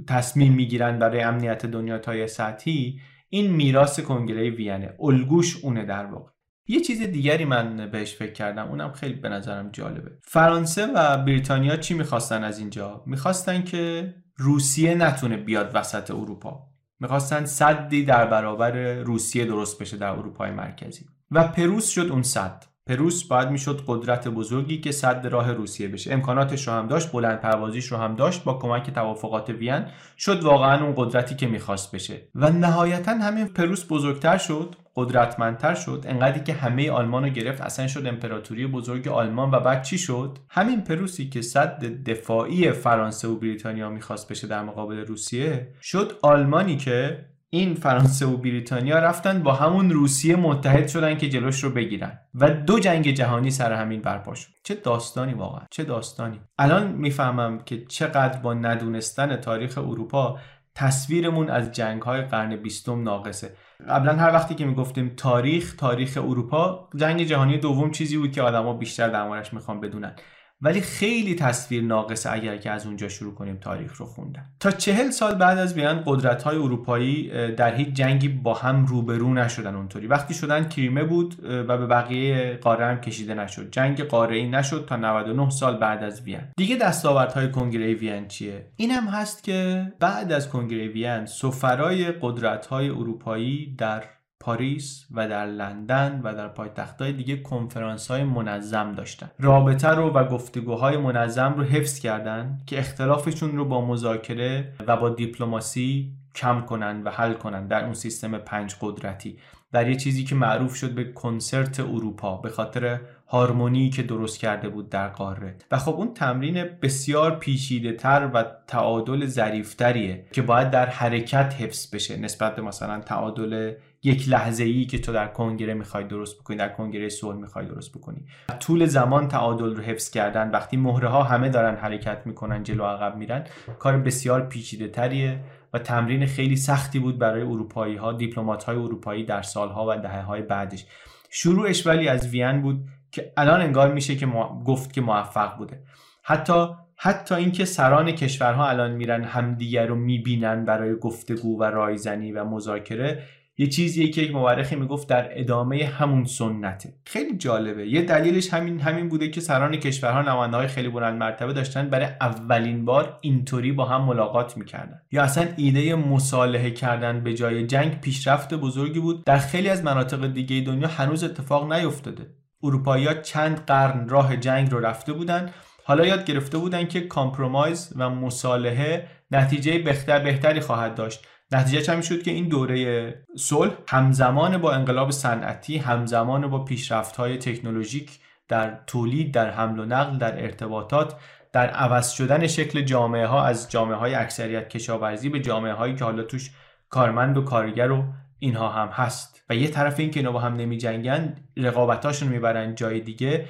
تصمیم می‌گیرن برای امنیت دنیا تای سطحی این میراث کنگره وینه الگوش اونه در واقع. یه چیز دیگری من بهش فکر کردم اونم خیلی به نظرم جالبه. فرانسه و بریتانیا چی می‌خواستن از اینجا؟ می‌خواستن که روسیه نتونه بیاد وسط اروپا. می‌خواستن صدی در برابر روسیه درست بشه در اروپای مرکزی. و پروس شد اون صد. پروس باید می‌شد قدرت بزرگی که صد راه روسیه بشه. امکاناتش رو هم داشت بلند پروازیش رو هم داشت با کمک توافقات وین شد واقعا اون قدرتی که می‌خواست بشه. و نهایتا همین پروس بزرگتر شد قدرتمندتر شد. انقدری که همه آلمان رو گرفت اصلا شد امپراتوری بزرگ آلمان. و بعد چی شد؟ همین پروسی که صد دفاعی فرانسه و بریتانیا می‌خواست بشه در مقابل روسیه شد آلمانی که این فرانسه و بریتانیا رفتن با همون روسیه متحد شدن که جلوش رو بگیرن. و دو جنگ جهانی سر همین برپا شد. چه داستانی واقعا. چه داستانی. الان می‌فهمم که چقدر با ندونستن تاریخ اروپا تصویرمون از جنگ های قرن بیستم ناقصه. قبلا هر وقتی که می‌گفتیم تاریخ تاریخ اروپا جنگ جهانی دوم چیزی بود که آدما بیشتر در می‌خوان بدونن. ولی خیلی تصویر ناقصه اگر که از اونجا شروع کنیم تاریخ رو خوندن. تا چهل سال بعد از بیان قدرت های اروپایی در هیچ جنگی با هم روبرو نشدن اونطوری. وقتی شدن کریمه بود و به بقیه قاره هم کشیده نشد. جنگ قاره ای نشد تا 99 سال بعد از وین. دیگه دستاوردهای کنگره وین چیه؟ این هم هست که بعد از کنگره وین سفرای قدرت های اروپایی در پاریس و در لندن و در پایتختهای دیگه کنفرانس های منظم داشتن. رابطه رو و گفتگوهای منظم رو حفظ کردن که اختلافشون رو با مذاکره و با دیپلماسی کم کنن و حل کنن در اون سیستم پنج قدرتی. در یه چیزی که معروف شد به کنسرت اروپا به خاطر هارمونی که درست کرده بود در قاره. و خب اون تمرین بسیار پیچیده تر و تعادل ظریفتریه که باید در حرکت حفظ بشه. نسبت به مثلا تعادل یک لحظه ای که تو در کنگره می‌خوای درست بکنی در کنگره صلح می‌خوای درست بکنی. طول زمان تعادل رو حفظ کردن. وقتی مهره ها همه دارن حرکت می‌کنن جلو عقب میرن کار بسیار پیچیده تریه و تمرین خیلی سختی بود برای اروپایی ها دیپلمات های اروپایی در سالها و دهه های بعدش. شروعش ولی از وین بود که الان انگار میشه که گفت که موفق بوده. حتی حتی اینکه سران کشورها الان میرن همدیگر رو می‌بینن برای گفتگو و رایزنی و مذاکره یه چیزیه که یک مورخی می‌گفت در ادامه همون سنته. خیلی جالبه. یه دلیلش همین همین بوده که سران کشورها نماینده های خیلی بلند مرتبه داشتن برای اولین بار اینطوری با هم ملاقات می‌کردن. یا اصلا ایده مصالحه کردن به جای جنگ پیشرفت بزرگی بود. در خیلی از مناطق دیگه دنیا هنوز اتفاق نیفتاده. اروپایی‌ها چند قرن راه جنگ رو رفته بودن. حالا یاد گرفته بودن که compromise و مصالحه نتیجه بهتر بهتری خواهد داشت. نتیجه هم شد که این دوره صلح همزمان با انقلاب صنعتی همزمان با پیشرفت های تکنولوژیک در تولید در حمل و نقل در ارتباطات در عوض شدن شکل جامعه ها از جامعه های اکثریت کشاورزی به جامعه هایی که حالا توش کارمند و کارگر و اینها هم هست. و یه طرف این که اینا با هم نمی جنگن رقابتاشون می‌برن جای دیگه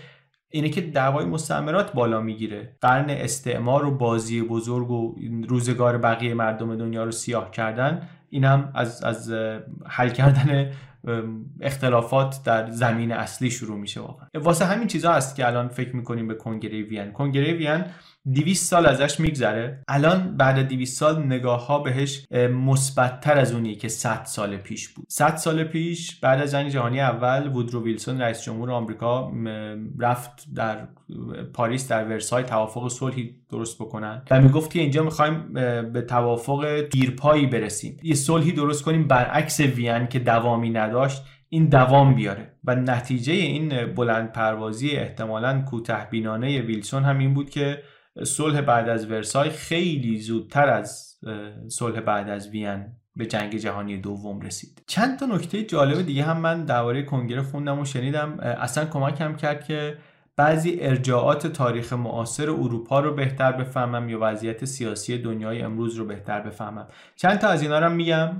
اینه که دعوای مستعمرات بالا می‌گیره. قرن استعمار و بازی بزرگ و روزگار بقیه مردم دنیا رو سیاه کردن این هم از, از حل کردن اختلافات در زمین اصلی شروع میشه واقعا. واسه همین چیزا هست که الان فکر می‌کنیم به کنگره وین کنگره وین 200 سال ازش میگذره. الان بعد 200 سال نگاه ها بهش مثبتتر از اونی که 100 سال پیش بود. 100 سال پیش بعد از جنگ جهانی اول وودرو ویلسون رئیس جمهور آمریکا رفت در پاریس در ورسای توافق صلحی درست بکنن. و می‌گفت که اینجا می‌خوایم به توافق دیرپایی برسیم. یه صلحی درست کنیم برعکس وین که دوامی نداشت این دوام بیاره. و نتیجه این بلند پروازی احتمالا کوته بینانه ویلسون هم این بود که صلح بعد از ورسای خیلی زودتر از صلح بعد از وین به جنگ جهانی دوم رسید. چند تا نکته جالب دیگه هم من درباره کنگره خوندم و شنیدم. اصلا کمکم کرد که بعضی ارجاعات تاریخ معاصر اروپا رو بهتر بفهمم یا وضعیت سیاسی دنیای امروز رو بهتر بفهمم. چند تا از اینا رو میگم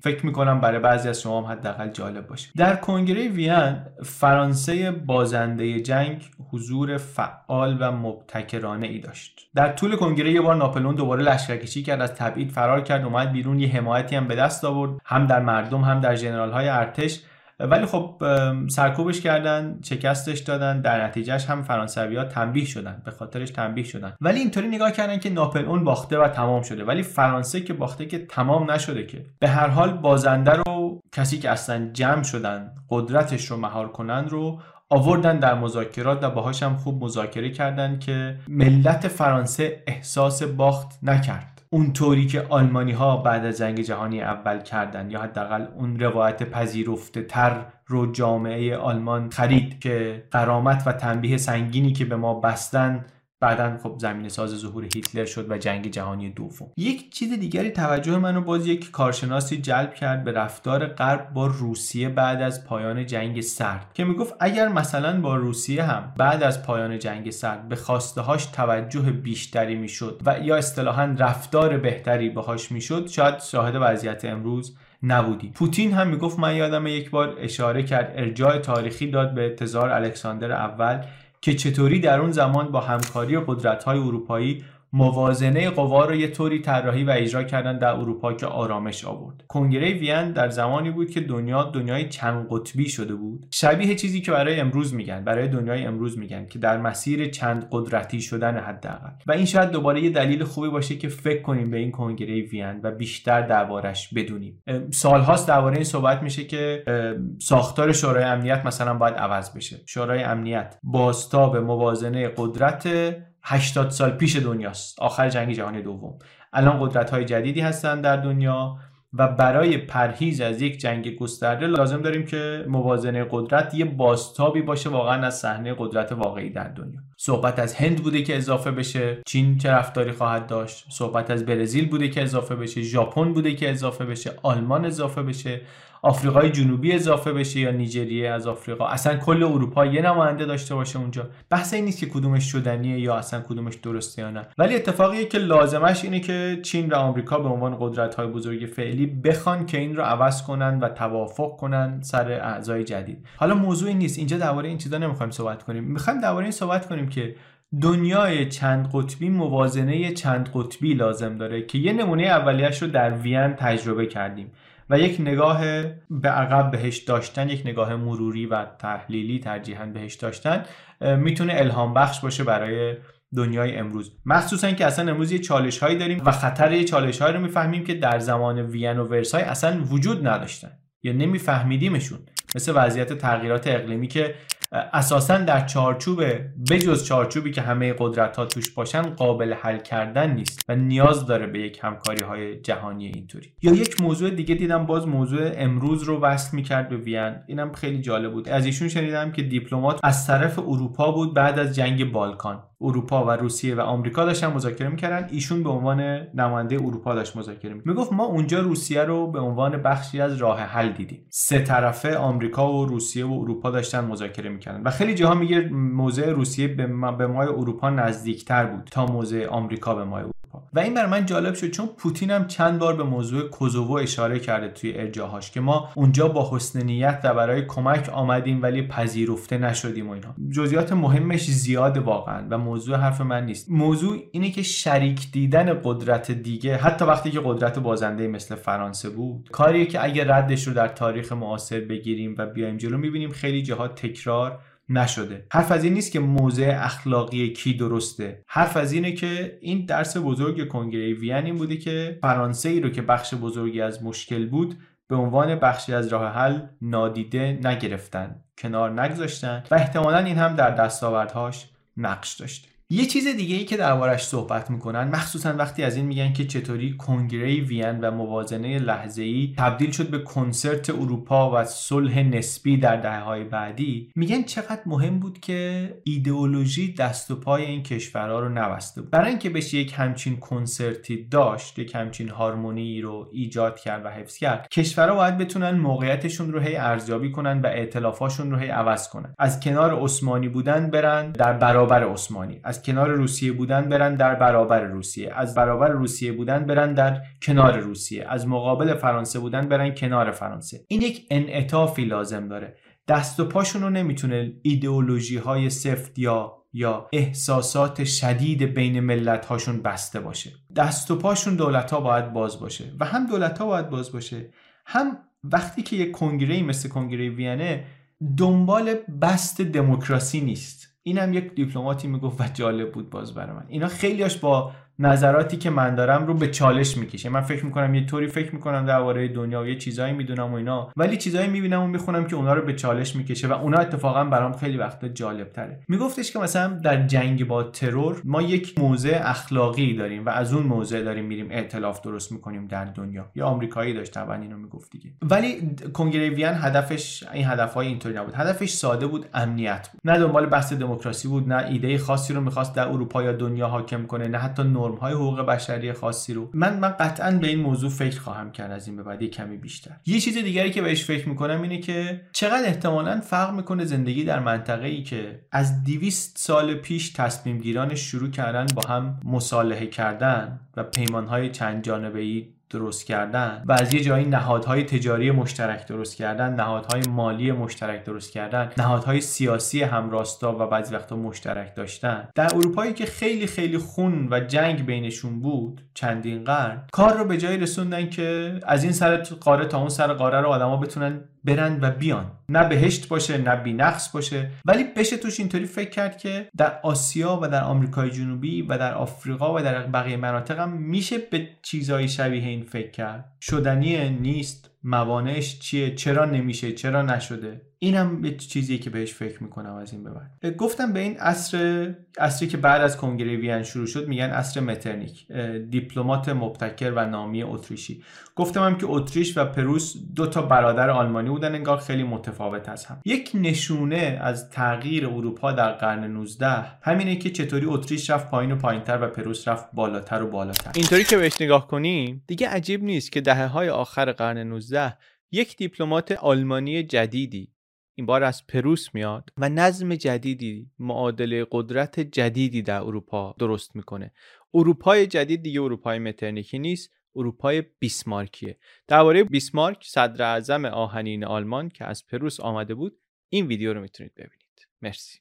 فکر می‌کنم برای بعضی از شما حداقل جالب باشه. در کنگره وین فرانسه بازنده جنگ حضور فعال و مبتکرانه ای داشت. در طول کنگره یه بار ناپلئون دوباره لشکرکشی کرد از تبعید فرار کرد اومد بیرون یه حمایتی هم به دست آورد هم در مردم هم در ژنرال های ارتش. ولی خب سرکوبش کردن شکستش دادن در نتیجهش هم فرانسوی ها تنبیه شدن به خاطرش تنبیه شدن. ولی اینطوری نگاه کردن که ناپل اون باخته و تمام شده. ولی فرانسه که باخته که تمام نشده که. به هر حال بازنده رو کسی که اصلا جمع شدن قدرتش رو مهار کنن رو آوردن در مذاکرات و باهاش هم خوب مذاکره کردن که ملت فرانسه احساس باخت نکرد. اونطوری که آلمانی ها بعد از جنگ جهانی اول کردن یا حداقل اون روایت پذیرفته تر رو جامعه آلمان خرید که قرامت و تنبیه سنگینی که به ما بستن بعدا خب زمین ساز ظهور هیتلر شد و جنگ جهانی دوم. یک چیز دیگری توجه منو باز یک کارشناسی جلب کرد به رفتار غرب با روسیه بعد از پایان جنگ سرد که می‌گفت اگر مثلا با روسیه هم بعد از پایان جنگ سرد به خواسته هاش توجه بیشتری می‌شد و یا اصطلاحا رفتار بهتری باهاش می‌شد شاید شاهد وضعیت امروز نبودیم پوتین هم می‌گفت من یادم یک بار اشاره کرد ارجاع تاریخی داد به تزار الکساندر اول که چطوری در اون زمان با همکاری قدرت‌های اروپایی موازنه قوا رو یه طوری طراحی و اجرا کردن در اروپا که آرامش آورد. کنگره وین در زمانی بود که دنیا دنیای چند قطبی شده بود. شبیه چیزی که برای امروز میگن برای دنیای امروز میگن که در مسیر چند قدرتی شدن حداقل. و این شاید دوباره یه دلیل خوبی باشه که فکر کنیم به این کنگره وین و بیشتر دربارش بدونیم. سالهاست درباره این صحبت میشه که ساختار شورای امنیت مثلا باید عوض بشه. شورای امنیت باستاب موازنه قدرت 80 سال پیش دنیاست. آخر جنگ جهانی دوم. الان قدرت های جدیدی هستن در دنیا و برای پرهیز از یک جنگ گسترده لازم داریم که موازنه قدرت یه باستابی باشه واقعا از صحنه قدرت واقعی در دنیا. صحبت از هند بوده که اضافه بشه چین چه رفتاری خواهد داشت؟ صحبت از برزیل بوده که اضافه بشه ژاپن بوده که اضافه بشه آلمان اضافه بشه. آفریقای جنوبی اضافه بشه یا نیجریه از آفریقا. اصلا کل اروپا یه نماینده داشته باشه اونجا. بحث این نیست که کدومش شدنیه یا اصلا کدومش درسته یا نه. ولی اتفاقیه که لازمش اینه که چین و آمریکا به عنوان قدرت های بزرگ فعلی بخوان که این رو عوض کنن و توافق کنن سر اعضای جدید. حالا موضوعی نیست. اینجا درباره این چیزا نمی‌خوایم صحبت کنیم. می‌خوایم درباره این صحبت کنیم که دنیای چند قطبی موازنه چند قطبی لازم داره که یه نمونه اولیش رو در وین تجربه کردیم. و یک نگاه به عقب بهش داشتن یک نگاه مروری و تحلیلی ترجیحاً بهش داشتن می‌تونه الهام بخش باشه برای دنیای امروز. مخصوصا که اصلا امروز یه چالش هایی داریم و خطر یه چالش هایی رو می‌فهمیم که در زمان وین و ورسای اصلا وجود نداشتن. یا نمیفهمیدیمشون. مثل وضعیت تغییرات اقلیمی که اساسا در چارچوب بجز چارچوبی که همه قدرت ها توش باشن قابل حل کردن نیست و نیاز داره به یک همکاری های جهانی اینطوری. یا یک موضوع دیگه دیدم باز موضوع امروز رو وصل می‌کرد به وین. اینم خیلی جالب بود. از ایشون شنیدم که دیپلمات از طرف اروپا بود بعد از جنگ بالکان. اروپا و روسیه و آمریکا داشتن مذاکره می‌کردن. ایشون به عنوان نماینده اروپا داشت مذاکره می می‌گفت ما اونجا روسیه رو به عنوان بخشی از راه حل دیدیم. سه طرفه آمریکا و روسیه و اروپا داشتن مذاکره می‌کردن. و خیلی جاها میگه موضع روسیه به, به مای اروپا نزدیکتر بود تا موضع آمریکا به مای و این برای من جالب شد چون پوتین هم چند بار به موضوع کوزوو اشاره کرده توی ارجاهاش که ما اونجا با حسن نیت و برای کمک آمدیم ولی پذیرفته نشدیم و اینا. جزئیات مهمش زیاد واقعا و موضوع حرف من نیست. موضوع اینه که شریک دیدن قدرت دیگه حتی وقتی که قدرت بازنده مثل فرانسه بود کاریه که اگه ردش رو در تاریخ معاصر بگیریم و بیایم جلو می‌بینیم خیلی جاها تکرار نشده. حرف از این نیست که موضع اخلاقی کی درسته. حرف از اینه که این درس بزرگ کنگره وین این بوده که فرانسه ای رو که بخش بزرگی از مشکل بود به عنوان بخشی از راه حل نادیده نگرفتن کنار نگذاشتن و احتمالا این هم در دستاوردهاش نقش داشته. یه چیز دیگه ای که دربارش صحبت می‌کنن مخصوصا وقتی از این میگن که چطوری کنگره وین و موازنه لحظه ای تبدیل شد به کنسرت اروپا و صلح نسبی در دهه های بعدی میگن چقدر مهم بود که ایدئولوژی دست و پای این کشورها رو نبسته بود. برای اینکه بشه یک همچین کنسرتی داشت یک همچین هارمونی رو ایجاد کرد و حفظ کرد کشورها باید بتونن موقعیتشون رو هی ارزیابی کنن و ائتلافاشون رو هی عوض کنن. از کنار عثمانی بودن برن در برابر عثمانی. کنار روسیه بودن برن در برابر روسیه. از برابر روسیه بودن برن در کنار روسیه. از مقابل فرانسه بودن برن کنار فرانسه. این یک انعطافی لازم داره. دست و پاشون رو نمی‌تونه ایدئولوژی های سفت یا یا احساسات شدید بین ملت هاشون بسته باشه. دست و پاشون دولت ها باید باز باشه و هم دولت ها باید باز باشه هم وقتی که یک کنگره مثل کنگره وینه دنبال بست دموکراسی نیست. اینم یک دیپلماتی می‌گفت و جالب بود باز برای من. اینا خیلیاش با نظراتی که من دارم رو به چالش می‌کشه. من فکر می‌کنم یه طوری فکر می‌کنم درباره دنیا و یه چیزایی می‌دونم و اینا. ولی چیزایی می‌بینم و می‌خونم که اونا رو به چالش می‌کشه و اونا اتفاقا برام خیلی وقتا جالب تره میگفتش که مثلا در جنگ با ترور ما یک موضع اخلاقی داریم و از اون موضع داریم میریم ائتلاف درست می‌کنیم در دنیا. یا آمریکایی داشت طبعا اینو می‌گفت دیگه. ولی کنگره وین هدفش این هدفهای اینطوری نبود. هدفش ساده بود امنیت بود. نه دنبال بحث دموکراسی بود نه ایده خاصی رو می‌خواست در اروپا یا دنیا حاکم کنه نه حتی های حقوق بشری خاصی رو. من من قطعا به این موضوع فکر خواهم کرد از این به بعد کمی بیشتر. یه چیز دیگری که بهش فکر می‌کنم اینه که چقدر احتمالا فرق می‌کنه زندگی در منطقه ای که از 200 سال پیش تصمیم گیرانش شروع کردن با هم مصالحه کردن و پیمانهای چند جانبه ای درست کردن و از یه جایی نهادهای تجاری مشترک درست کردن نهادهای مالی مشترک درست کردن نهادهای سیاسی همراستا و بعضی وقتا مشترک داشتن. در اروپایی که خیلی خیلی خون و جنگ بینشون بود چندین قرن کار رو به جایی رسوندن که از این سر قاره تا اون سر قاره رو آدما بتونن برن و بیان. نه بهشت باشه نه بینقص باشه. ولی بشه توش اینطوری فکر کرد که در آسیا و در آمریکای جنوبی و در آفریقا و در بقیه مناطق هم میشه به چیزهای شبیه این فکر کرد. شدنی نیست. موانعش چیه؟ چرا نمیشه؟ چرا نشده؟ اینم یه چیزیه که بهش فکر می‌کنم از این به بعد. گفتم به این عصر عصری که بعد از کنگره وین شروع شد میگن عصر مترنیک دیپلمات مبتکر و نامی اتریشی. گفتم هم که اتریش و پروس دو تا برادر آلمانی بودن انگار خیلی متفاوت از هم. یک نشونه از تغییر اروپا در قرن 19 همینه که چطوری اتریش رفت پایین و پایینتر و پروس رفت بالاتر و بالاتر. اینطوری که بهش نگاه کنیم دیگه عجیب نیست که دهه های آخر قرن 19 یک دیپلمات آلمانی جدیدی این بار از پروس میاد و نظم جدیدی معادله قدرت جدیدی در اروپا درست می‌کنه. اروپای جدید دیگه اروپای مترنیکی نیست اروپای بیسمارکیه. درباره بیسمارک صدر اعظم آهنین آلمان که از پروس آمده بود این ویدیو رو می‌تونید ببینید. مرسی.